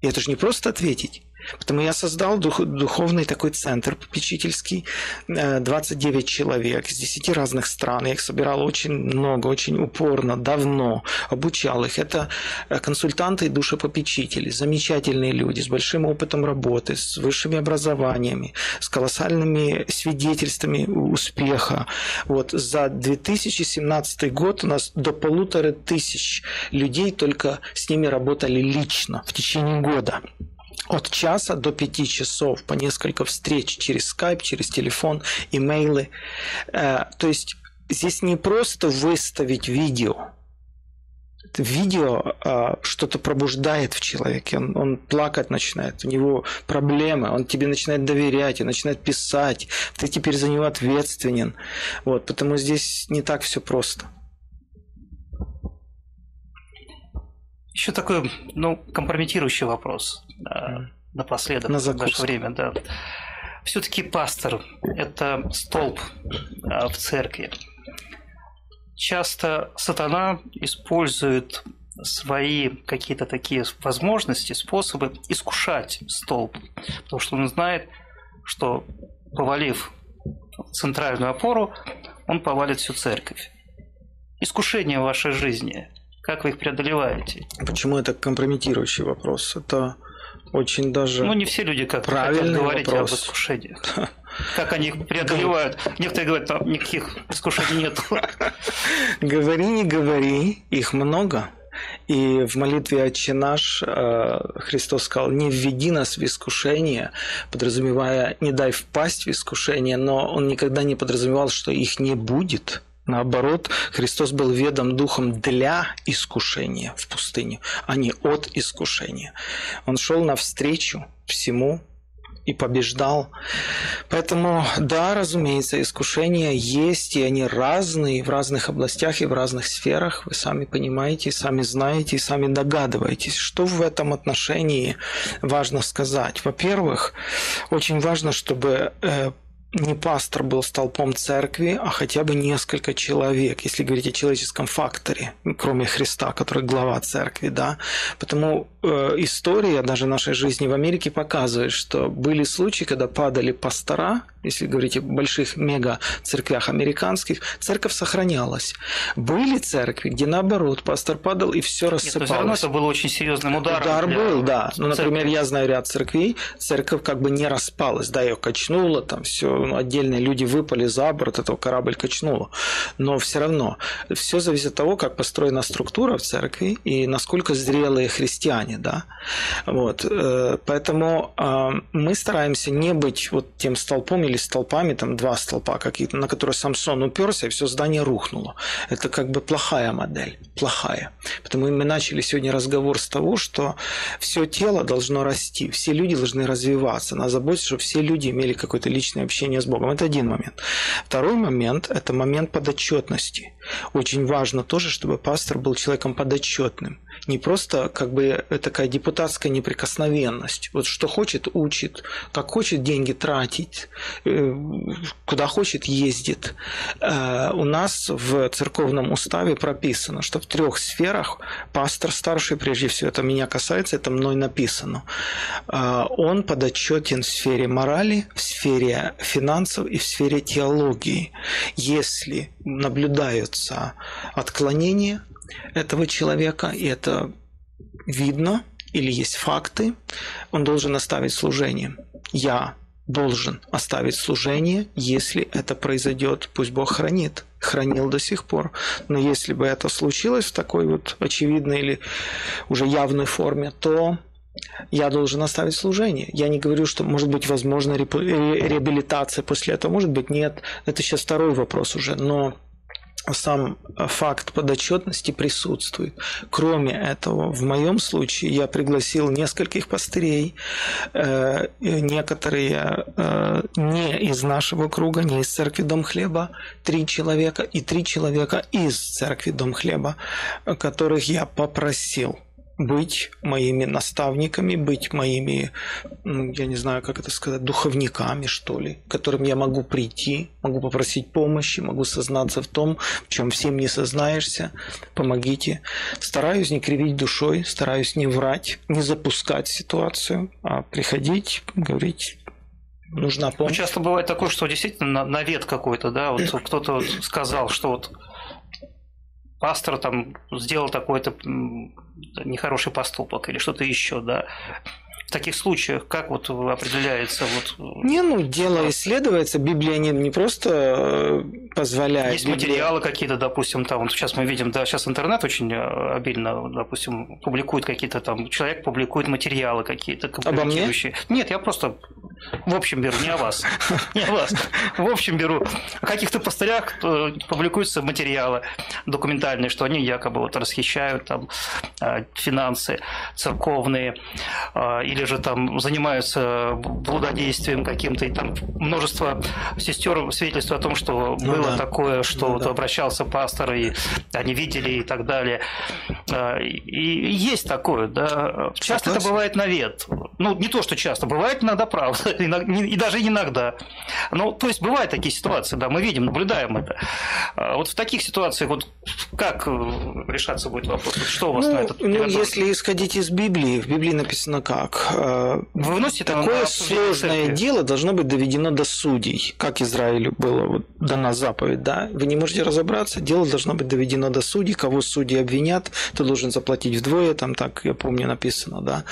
И это же не просто ответить. Поэтому я создал дух, духовный такой центр попечительский, 29 э, человек из 10 разных стран. Я их собирал очень много, очень упорно, давно, обучал их. Это э, консультанты и душепопечители, замечательные люди с большим опытом работы, с высшими образованиями, с колоссальными свидетельствами успеха. Вот за 2017 год у нас до полутора тысяч людей только с ними работали лично в течение года от часа до пяти часов по несколько встреч через скайп, через телефон, имейлы. Э, то есть здесь не просто выставить видео. Видео э, что-то пробуждает в человеке, он, он плакать начинает, у него проблемы, он тебе начинает доверять, он начинает писать, ты теперь за него ответственен. Вот, потому здесь не так все просто. Еще такой, ну, компрометирующий вопрос mm. напоследок На в наше время, да. Все-таки пастор – это столб а, в церкви. Часто сатана использует свои какие-то такие возможности, способы искушать столб, потому что он знает, что повалив центральную опору, он повалит всю церковь. Искушения в вашей жизни, как вы их преодолеваете? Почему это компрометирующий вопрос? Это очень даже Ну, не все люди как правильный говорить вопрос. об искушениях. Как они их преодолевают. Некоторые говорят, там никаких искушений нет. Говори, не говори, их много. И в молитве «Отче наш» э, Христос сказал, не введи нас в искушение, подразумевая, не дай впасть в искушение, но он никогда не подразумевал, что их не будет. Наоборот, Христос был ведом духом для искушения в пустыне, а не от искушения. Он шел навстречу всему и побеждал. Поэтому, да, разумеется, искушения есть, и они разные в разных областях и в разных сферах. Вы сами понимаете, сами знаете, сами догадываетесь, что в этом отношении важно сказать. Во-первых, очень важно, чтобы э, не пастор был столпом церкви, а хотя бы несколько человек, если говорить о человеческом факторе, кроме Христа, который глава церкви, да. Потому э, история даже нашей жизни в Америке показывает, что были случаи, когда падали пастора, если говорить о больших мега-церквях американских, церковь сохранялась. Были церкви, где наоборот, пастор падал и все рассыпалось. Нет, все равно это был очень серьезным ударом. Удар был, да. Ну, например, я знаю ряд церквей, церковь как бы не распалась, да, ее качнуло, там все отдельные люди выпали за борт, этого корабль качнуло. Но все равно все зависит от того, как построена структура в церкви и насколько зрелые христиане, да. Вот. Э, поэтому э, мы стараемся не быть вот тем столпом или столпами, там два столпа какие-то, на которые Самсон уперся, и все здание рухнуло. Это как бы плохая модель, плохая. Потому мы начали сегодня разговор с того, что все тело должно расти, все люди должны развиваться. Надо заботиться, чтобы все люди имели какое-то личное общение с Богом. Это один момент. Второй момент – это момент подотчетности. Очень важно тоже, чтобы пастор был человеком подотчетным. Не просто как бы такая депутатская неприкосновенность. Вот что хочет – учит, как хочет деньги тратить, э, куда хочет – ездит. Э, у нас в церковном уставе прописано, что в трех сферах пастор старший, прежде всего, это меня касается, это мной написано, э, он подотчетен в сфере морали, в сфере финансов и в сфере теологии. Если наблюдаются отклонения этого человека, и это видно, или есть факты, он должен оставить служение. Я должен оставить служение, если это произойдет, пусть Бог хранит, хранил до сих пор. Но если бы это случилось в такой вот очевидной или уже явной форме, то я должен оставить служение. Я не говорю, что может быть возможна реабилитация после этого, может быть нет. Это сейчас второй вопрос уже, но сам факт подотчетности присутствует. Кроме этого, в моем случае я пригласил нескольких пастырей, э, некоторые э, не из нашего круга, не из церкви Дом Хлеба, три человека и три человека из церкви Дом Хлеба, которых я попросил – быть моими наставниками, быть моими, я не знаю, как это сказать, духовниками, что ли, к которым я могу прийти, могу попросить помощи, могу сознаться в том, в чем всем не сознаешься, помогите. Стараюсь не кривить душой, стараюсь не врать, не запускать ситуацию, а приходить, говорить, нужна помощь. Ну, часто бывает такое, что действительно навет какой-то, да, вот кто-то сказал, что вот пастор там сделал такой-то нехороший поступок или что-то еще, да. Таких случаях как вот определяется вот... Не, ну, дело исследуется, Библия не, не просто э, позволяет... Есть Библия... материалы какие-то, допустим, там, вот сейчас мы видим, да, сейчас интернет очень э, обильно, допустим, публикует какие-то там, человек публикует материалы какие-то Обо мне? Нет, я просто в общем беру, не о вас. Не о вас. В общем беру. О каких-то пастырях э, публикуются материалы документальные, что они якобы вот расхищают там финансы церковные или или же там занимаются блудодействием каким-то, и там множество сестер свидетельствуют о том, что ну, было да. такое, что ну, вот да. обращался пастор, и они видели и так далее. И есть такое, да. Часто это бывает навет. Ну, не то, что часто, бывает иногда правда, и даже иногда. Ну, то есть бывают такие ситуации, да, мы видим, наблюдаем это. Вот в таких ситуациях вот как решаться будет вопрос? Что у вас ну, на этот Ну, если исходить из Библии, в Библии написано как? Вы выносите Такое сложное дело должно быть доведено до судей, как Израилю было вот дана заповедь, да? Вы не можете разобраться, дело должно быть доведено до судей, кого судьи обвинят, ты должен заплатить вдвое, там так, я помню, написано, да.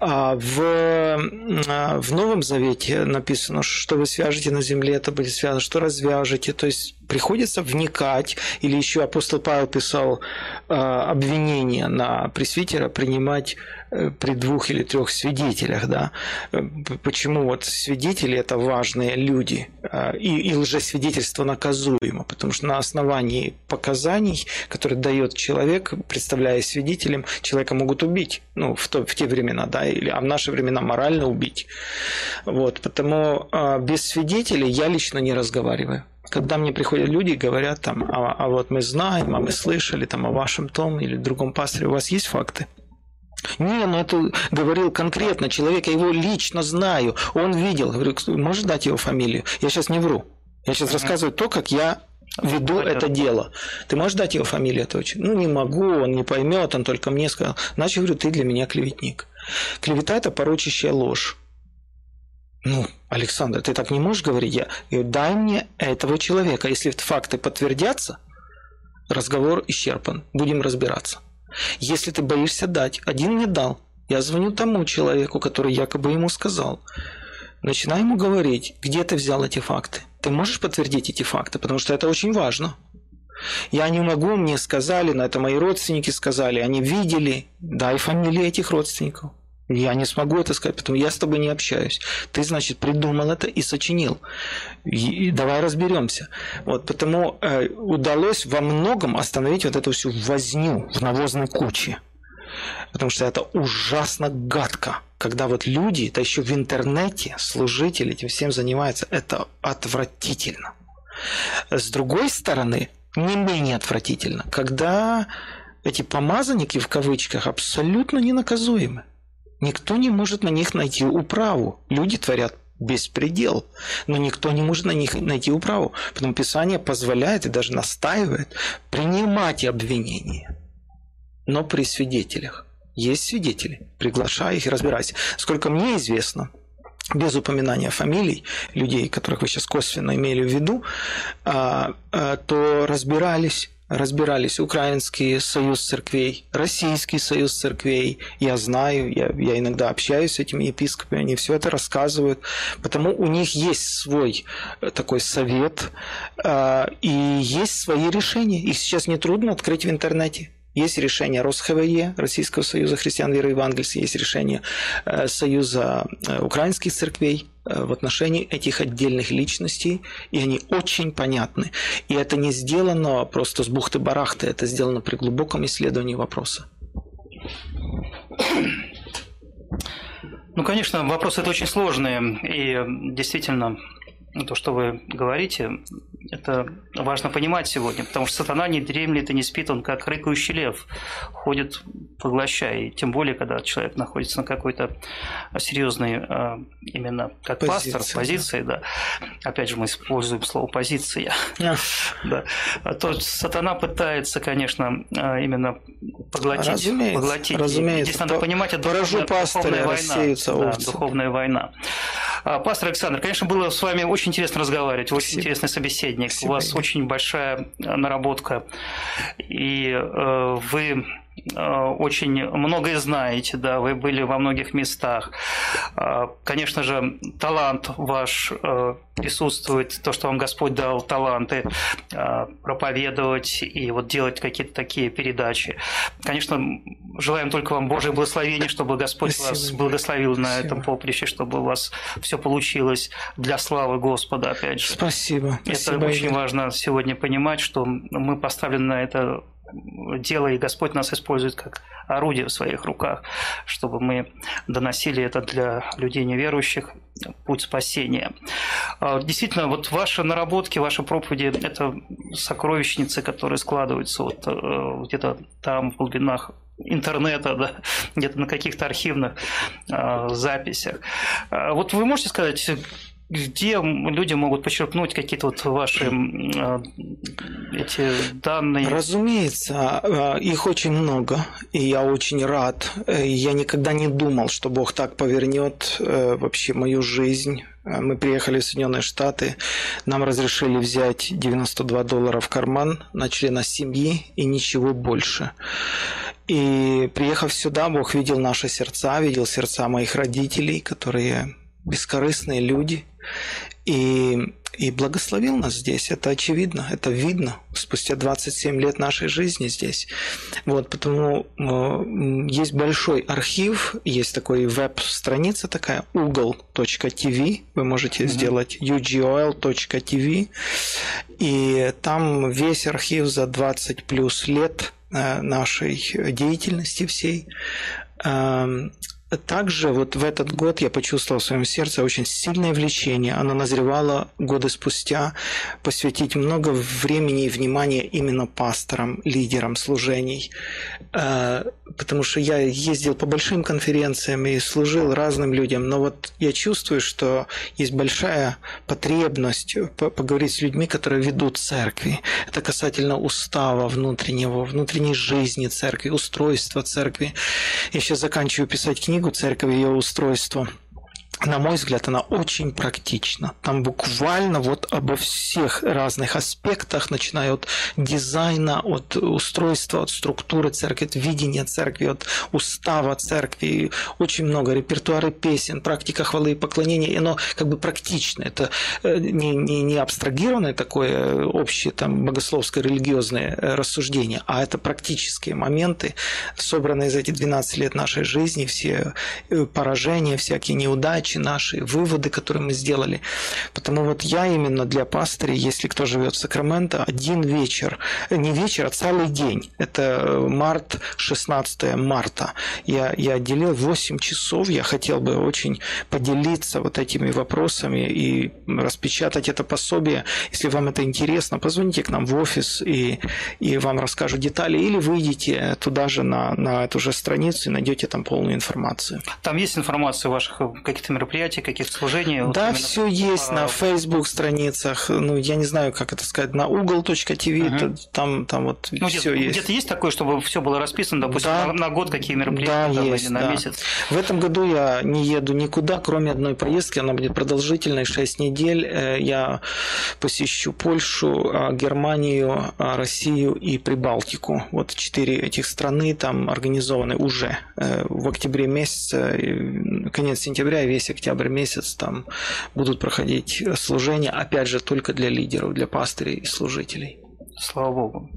А в, а, в Новом Завете написано, что вы свяжете на земле, это будет связано, что развяжете, то есть приходится вникать, или еще апостол Павел писал э, обвинение на пресвитера принимать э, при двух или трех свидетелях, да. Э, почему вот свидетели это важные люди, э, и, и лжесвидетельство наказуемо, потому что на основании показаний, которые дает человек, представляя свидетелем, человека могут убить, ну, в, то, в те времена, да, или, а в наши времена морально убить. Вот, потому э, без свидетелей я лично не разговариваю когда мне приходят люди и говорят там, а, а вот мы знаем, а мы слышали там о вашем том или другом пасторе, у вас есть факты? Не, ну это говорил конкретно человек, я его лично знаю, он видел. Говорю, можешь дать его фамилию? Я сейчас не вру. Я сейчас рассказываю то, как я веду Понятно. это дело. Ты можешь дать его фамилию этого человека? Ну, не могу, он не поймет, он только мне сказал. Значит, говорю, ты для меня клеветник. Клевета – это порочащая ложь. Ну, Александр, ты так не можешь говорить. Я говорю, дай мне этого человека. Если факты подтвердятся, разговор исчерпан. Будем разбираться. Если ты боишься дать, один мне дал. Я звоню тому человеку, который якобы ему сказал. Начинаю ему говорить, где ты взял эти факты. Ты можешь подтвердить эти факты, потому что это очень важно. Я не могу, мне сказали, но это мои родственники сказали, они видели, дай фамилии этих родственников. Я не смогу это сказать, потому я с тобой не общаюсь. Ты, значит, придумал это и сочинил. И давай разберемся. Вот, потому э, удалось во многом остановить вот эту всю возню в навозной куче. Потому что это ужасно гадко. Когда вот люди, да еще в интернете, служители этим всем занимаются, это отвратительно. С другой стороны, не менее отвратительно, когда эти помазанники в кавычках абсолютно ненаказуемы. Никто не может на них найти управу. Люди творят беспредел, но никто не может на них найти управу. Потому Писание позволяет и даже настаивает принимать обвинения, но при свидетелях. Есть свидетели, приглашай их разбирайся. Сколько мне известно, без упоминания фамилий людей, которых вы сейчас косвенно имели в виду, а, а, то разбирались разбирались Украинский союз церквей, Российский союз церквей. Я знаю, я, я иногда общаюсь с этими епископами, они все это рассказывают. Потому у них есть свой э, такой совет э, и есть свои решения. Их сейчас нетрудно открыть в интернете. Есть решение РосХВЕ, Российского союза христиан веры евангельской, есть решение э, Союза э, украинских церквей э, в отношении этих отдельных личностей, и они очень понятны. И это не сделано просто с бухты-барахты, это сделано при глубоком исследовании вопроса. Ну, конечно, вопросы это очень сложные, и действительно то, что вы говорите, это важно понимать сегодня, потому что сатана не дремлет и не спит, он как рыкающий лев ходит, поглощая. И тем более, когда человек находится на какой-то серьезной, а, именно как Позиция, пастор, позиции, да. да. Опять же, мы используем слово позиция. да. А то сатана пытается, конечно, а, именно поглотить. Разумеется. поглотить. Разумеется. Здесь надо понимать, это духовная, духовная война. Да, духовная война. Пастор Александр, конечно, было с вами очень интересно разговаривать, очень Спасибо. интересный собеседник. Спасибо. У вас очень большая наработка, и э, вы очень многое знаете, да, вы были во многих местах. Э, конечно же, талант ваш э, присутствует, то, что вам Господь дал таланты проповедовать и вот делать какие-то такие передачи. Конечно, желаем только вам Божьего благословения, чтобы Господь Спасибо. вас благословил Спасибо. на этом поприще, чтобы у вас все получилось для славы Господа, опять же. Спасибо. Это Спасибо, очень важно сегодня понимать, что мы поставлены на это дело, и Господь нас использует как орудие в своих руках, чтобы мы доносили это для людей неверующих, путь спасения. А, действительно, вот ваши наработки, ваши проповеди – это сокровищницы, которые складываются вот э, где-то там в глубинах интернета, да, где-то на каких-то архивных э, записях. А, вот вы можете сказать, где люди могут почерпнуть какие-то вот ваши э, эти данные? Разумеется, э, их очень много, и я очень рад. Э, я никогда не думал, что Бог так повернет вообще мою жизнь. Мы приехали в Соединенные Штаты, нам разрешили взять 92 доллара в карман на члена семьи и ничего больше. И приехав сюда, Бог видел наши сердца, видел сердца моих родителей, которые бескорыстные люди, и, и благословил нас здесь. Это очевидно, это видно спустя 27 лет нашей жизни здесь. Вот, потому э, есть большой архив, есть такой веб-страница такая, ugle.tv, вы можете mm-hmm. сделать ugol.tv, и там весь архив за 20 плюс лет э, нашей деятельности всей эм, также вот в этот год я почувствовал в своем сердце очень сильное влечение. Оно назревало годы спустя посвятить много времени и внимания именно пасторам, лидерам служений. Э, потому что я ездил по большим конференциям и служил разным людям. Но вот я чувствую, что есть большая потребность поговорить с людьми, которые ведут церкви. Это касательно устава внутреннего, внутренней жизни церкви, устройства церкви. Я сейчас заканчиваю писать книгу книгу «Церковь и ее устройство» на мой взгляд, она очень практична. Там буквально вот обо всех разных аспектах, начиная от дизайна, от устройства, от структуры церкви, от видения церкви, от устава церкви. Очень много репертуары песен, практика хвалы и поклонения. И оно как бы практично. Это э, не, не, не абстрагированное такое общее там, богословское религиозное э, рассуждение, а это практические моменты, собранные за эти 12 лет нашей жизни, все э, поражения, всякие неудачи, задачи наши, выводы, которые мы сделали. Потому вот я именно для пастырей, если кто живет в Сакраменто, один вечер, не вечер, а целый день. Это март, 16 марта. Я, я отделил 8 часов, я хотел бы очень поделиться вот этими вопросами и распечатать это пособие. Если вам это интересно, позвоните к нам в офис и, и вам расскажут детали, или выйдите туда же на, на эту же страницу и найдете там полную информацию. Там есть информация о ваших каких-то мероприятий, каких-то служений? Да, вот все есть на Facebook страницах. Ну, я не знаю, как это сказать, на угол.tv, угу. там, там вот ну, все есть. Где-то есть такое, чтобы все было расписано, допустим, да. на, на год какие мероприятия, да, есть, или на да. месяц? В этом году я не еду никуда, кроме одной поездки. Она будет продолжительной, 6 недель. Э, я посещу Польшу, а, Германию, а, Россию и Прибалтику. Вот четыре этих страны там организованы уже э, в октябре месяце, конец сентября весь весь октябрь месяц там будут проходить служения, опять же, только для лидеров, для пастырей и служителей. Слава Богу.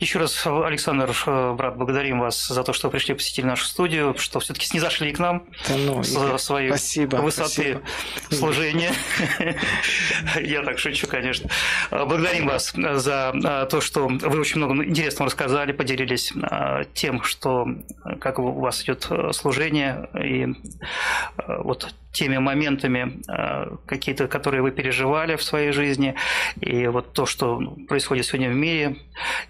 Еще раз, Александр, э, брат, благодарим вас за то, что пришли посетили нашу студию, что все-таки снизошли к нам да ну, с своей спасибо, высоты спасибо. служения. Я так шучу, конечно. Благодарим вас за э, то, что вы очень много интересного рассказали, поделились э, тем, что как у вас идет служение и вот теми моментами какие-то, которые вы переживали в своей жизни, и вот то, что происходит сегодня в мире,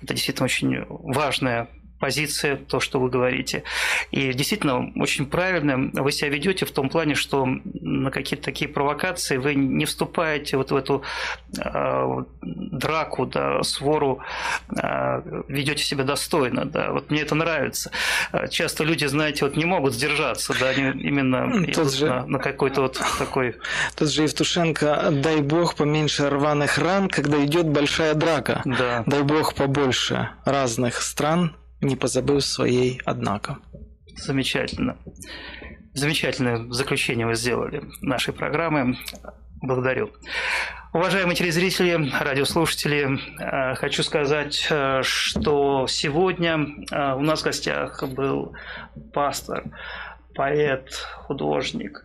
это действительно действительно очень важная позиция, то, что вы говорите. И действительно, очень правильно вы себя ведете в том плане, что на какие-то такие провокации вы не вступаете вот в эту э, драку, да, свору, э, ведете себя достойно. Да. Вот мне это нравится. Часто люди, знаете, вот не могут сдержаться, да, они именно Тот же... на, на какой-то вот такой... Тот же Евтушенко, дай бог поменьше рваных ран, когда идет большая драка. Да. Дай бог побольше разных стран, не позабыв своей, однако. Замечательно. Замечательное заключение вы сделали нашей программы. Благодарю. Уважаемые телезрители, радиослушатели, э, хочу сказать, э, что сегодня э, у нас в гостях был пастор поэт, художник,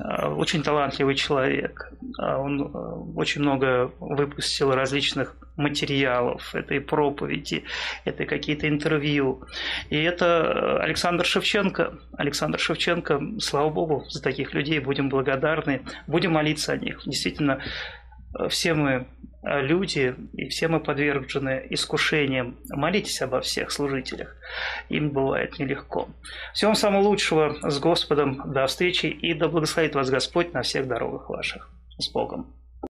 очень талантливый человек. Э, он очень много выпустил различных материалов, это и проповеди, это какие-то интервью. И это Александр Шевченко. Александр Шевченко, слава богу, за таких людей будем благодарны, будем молиться о них. Действительно, все мы э, люди, и все мы подвержены искушениям. Молитесь обо всех служителях. Им бывает нелегко. Всего вам самого лучшего с Господом. До встречи и да благословит вас Господь на всех дорогах ваших. С Богом.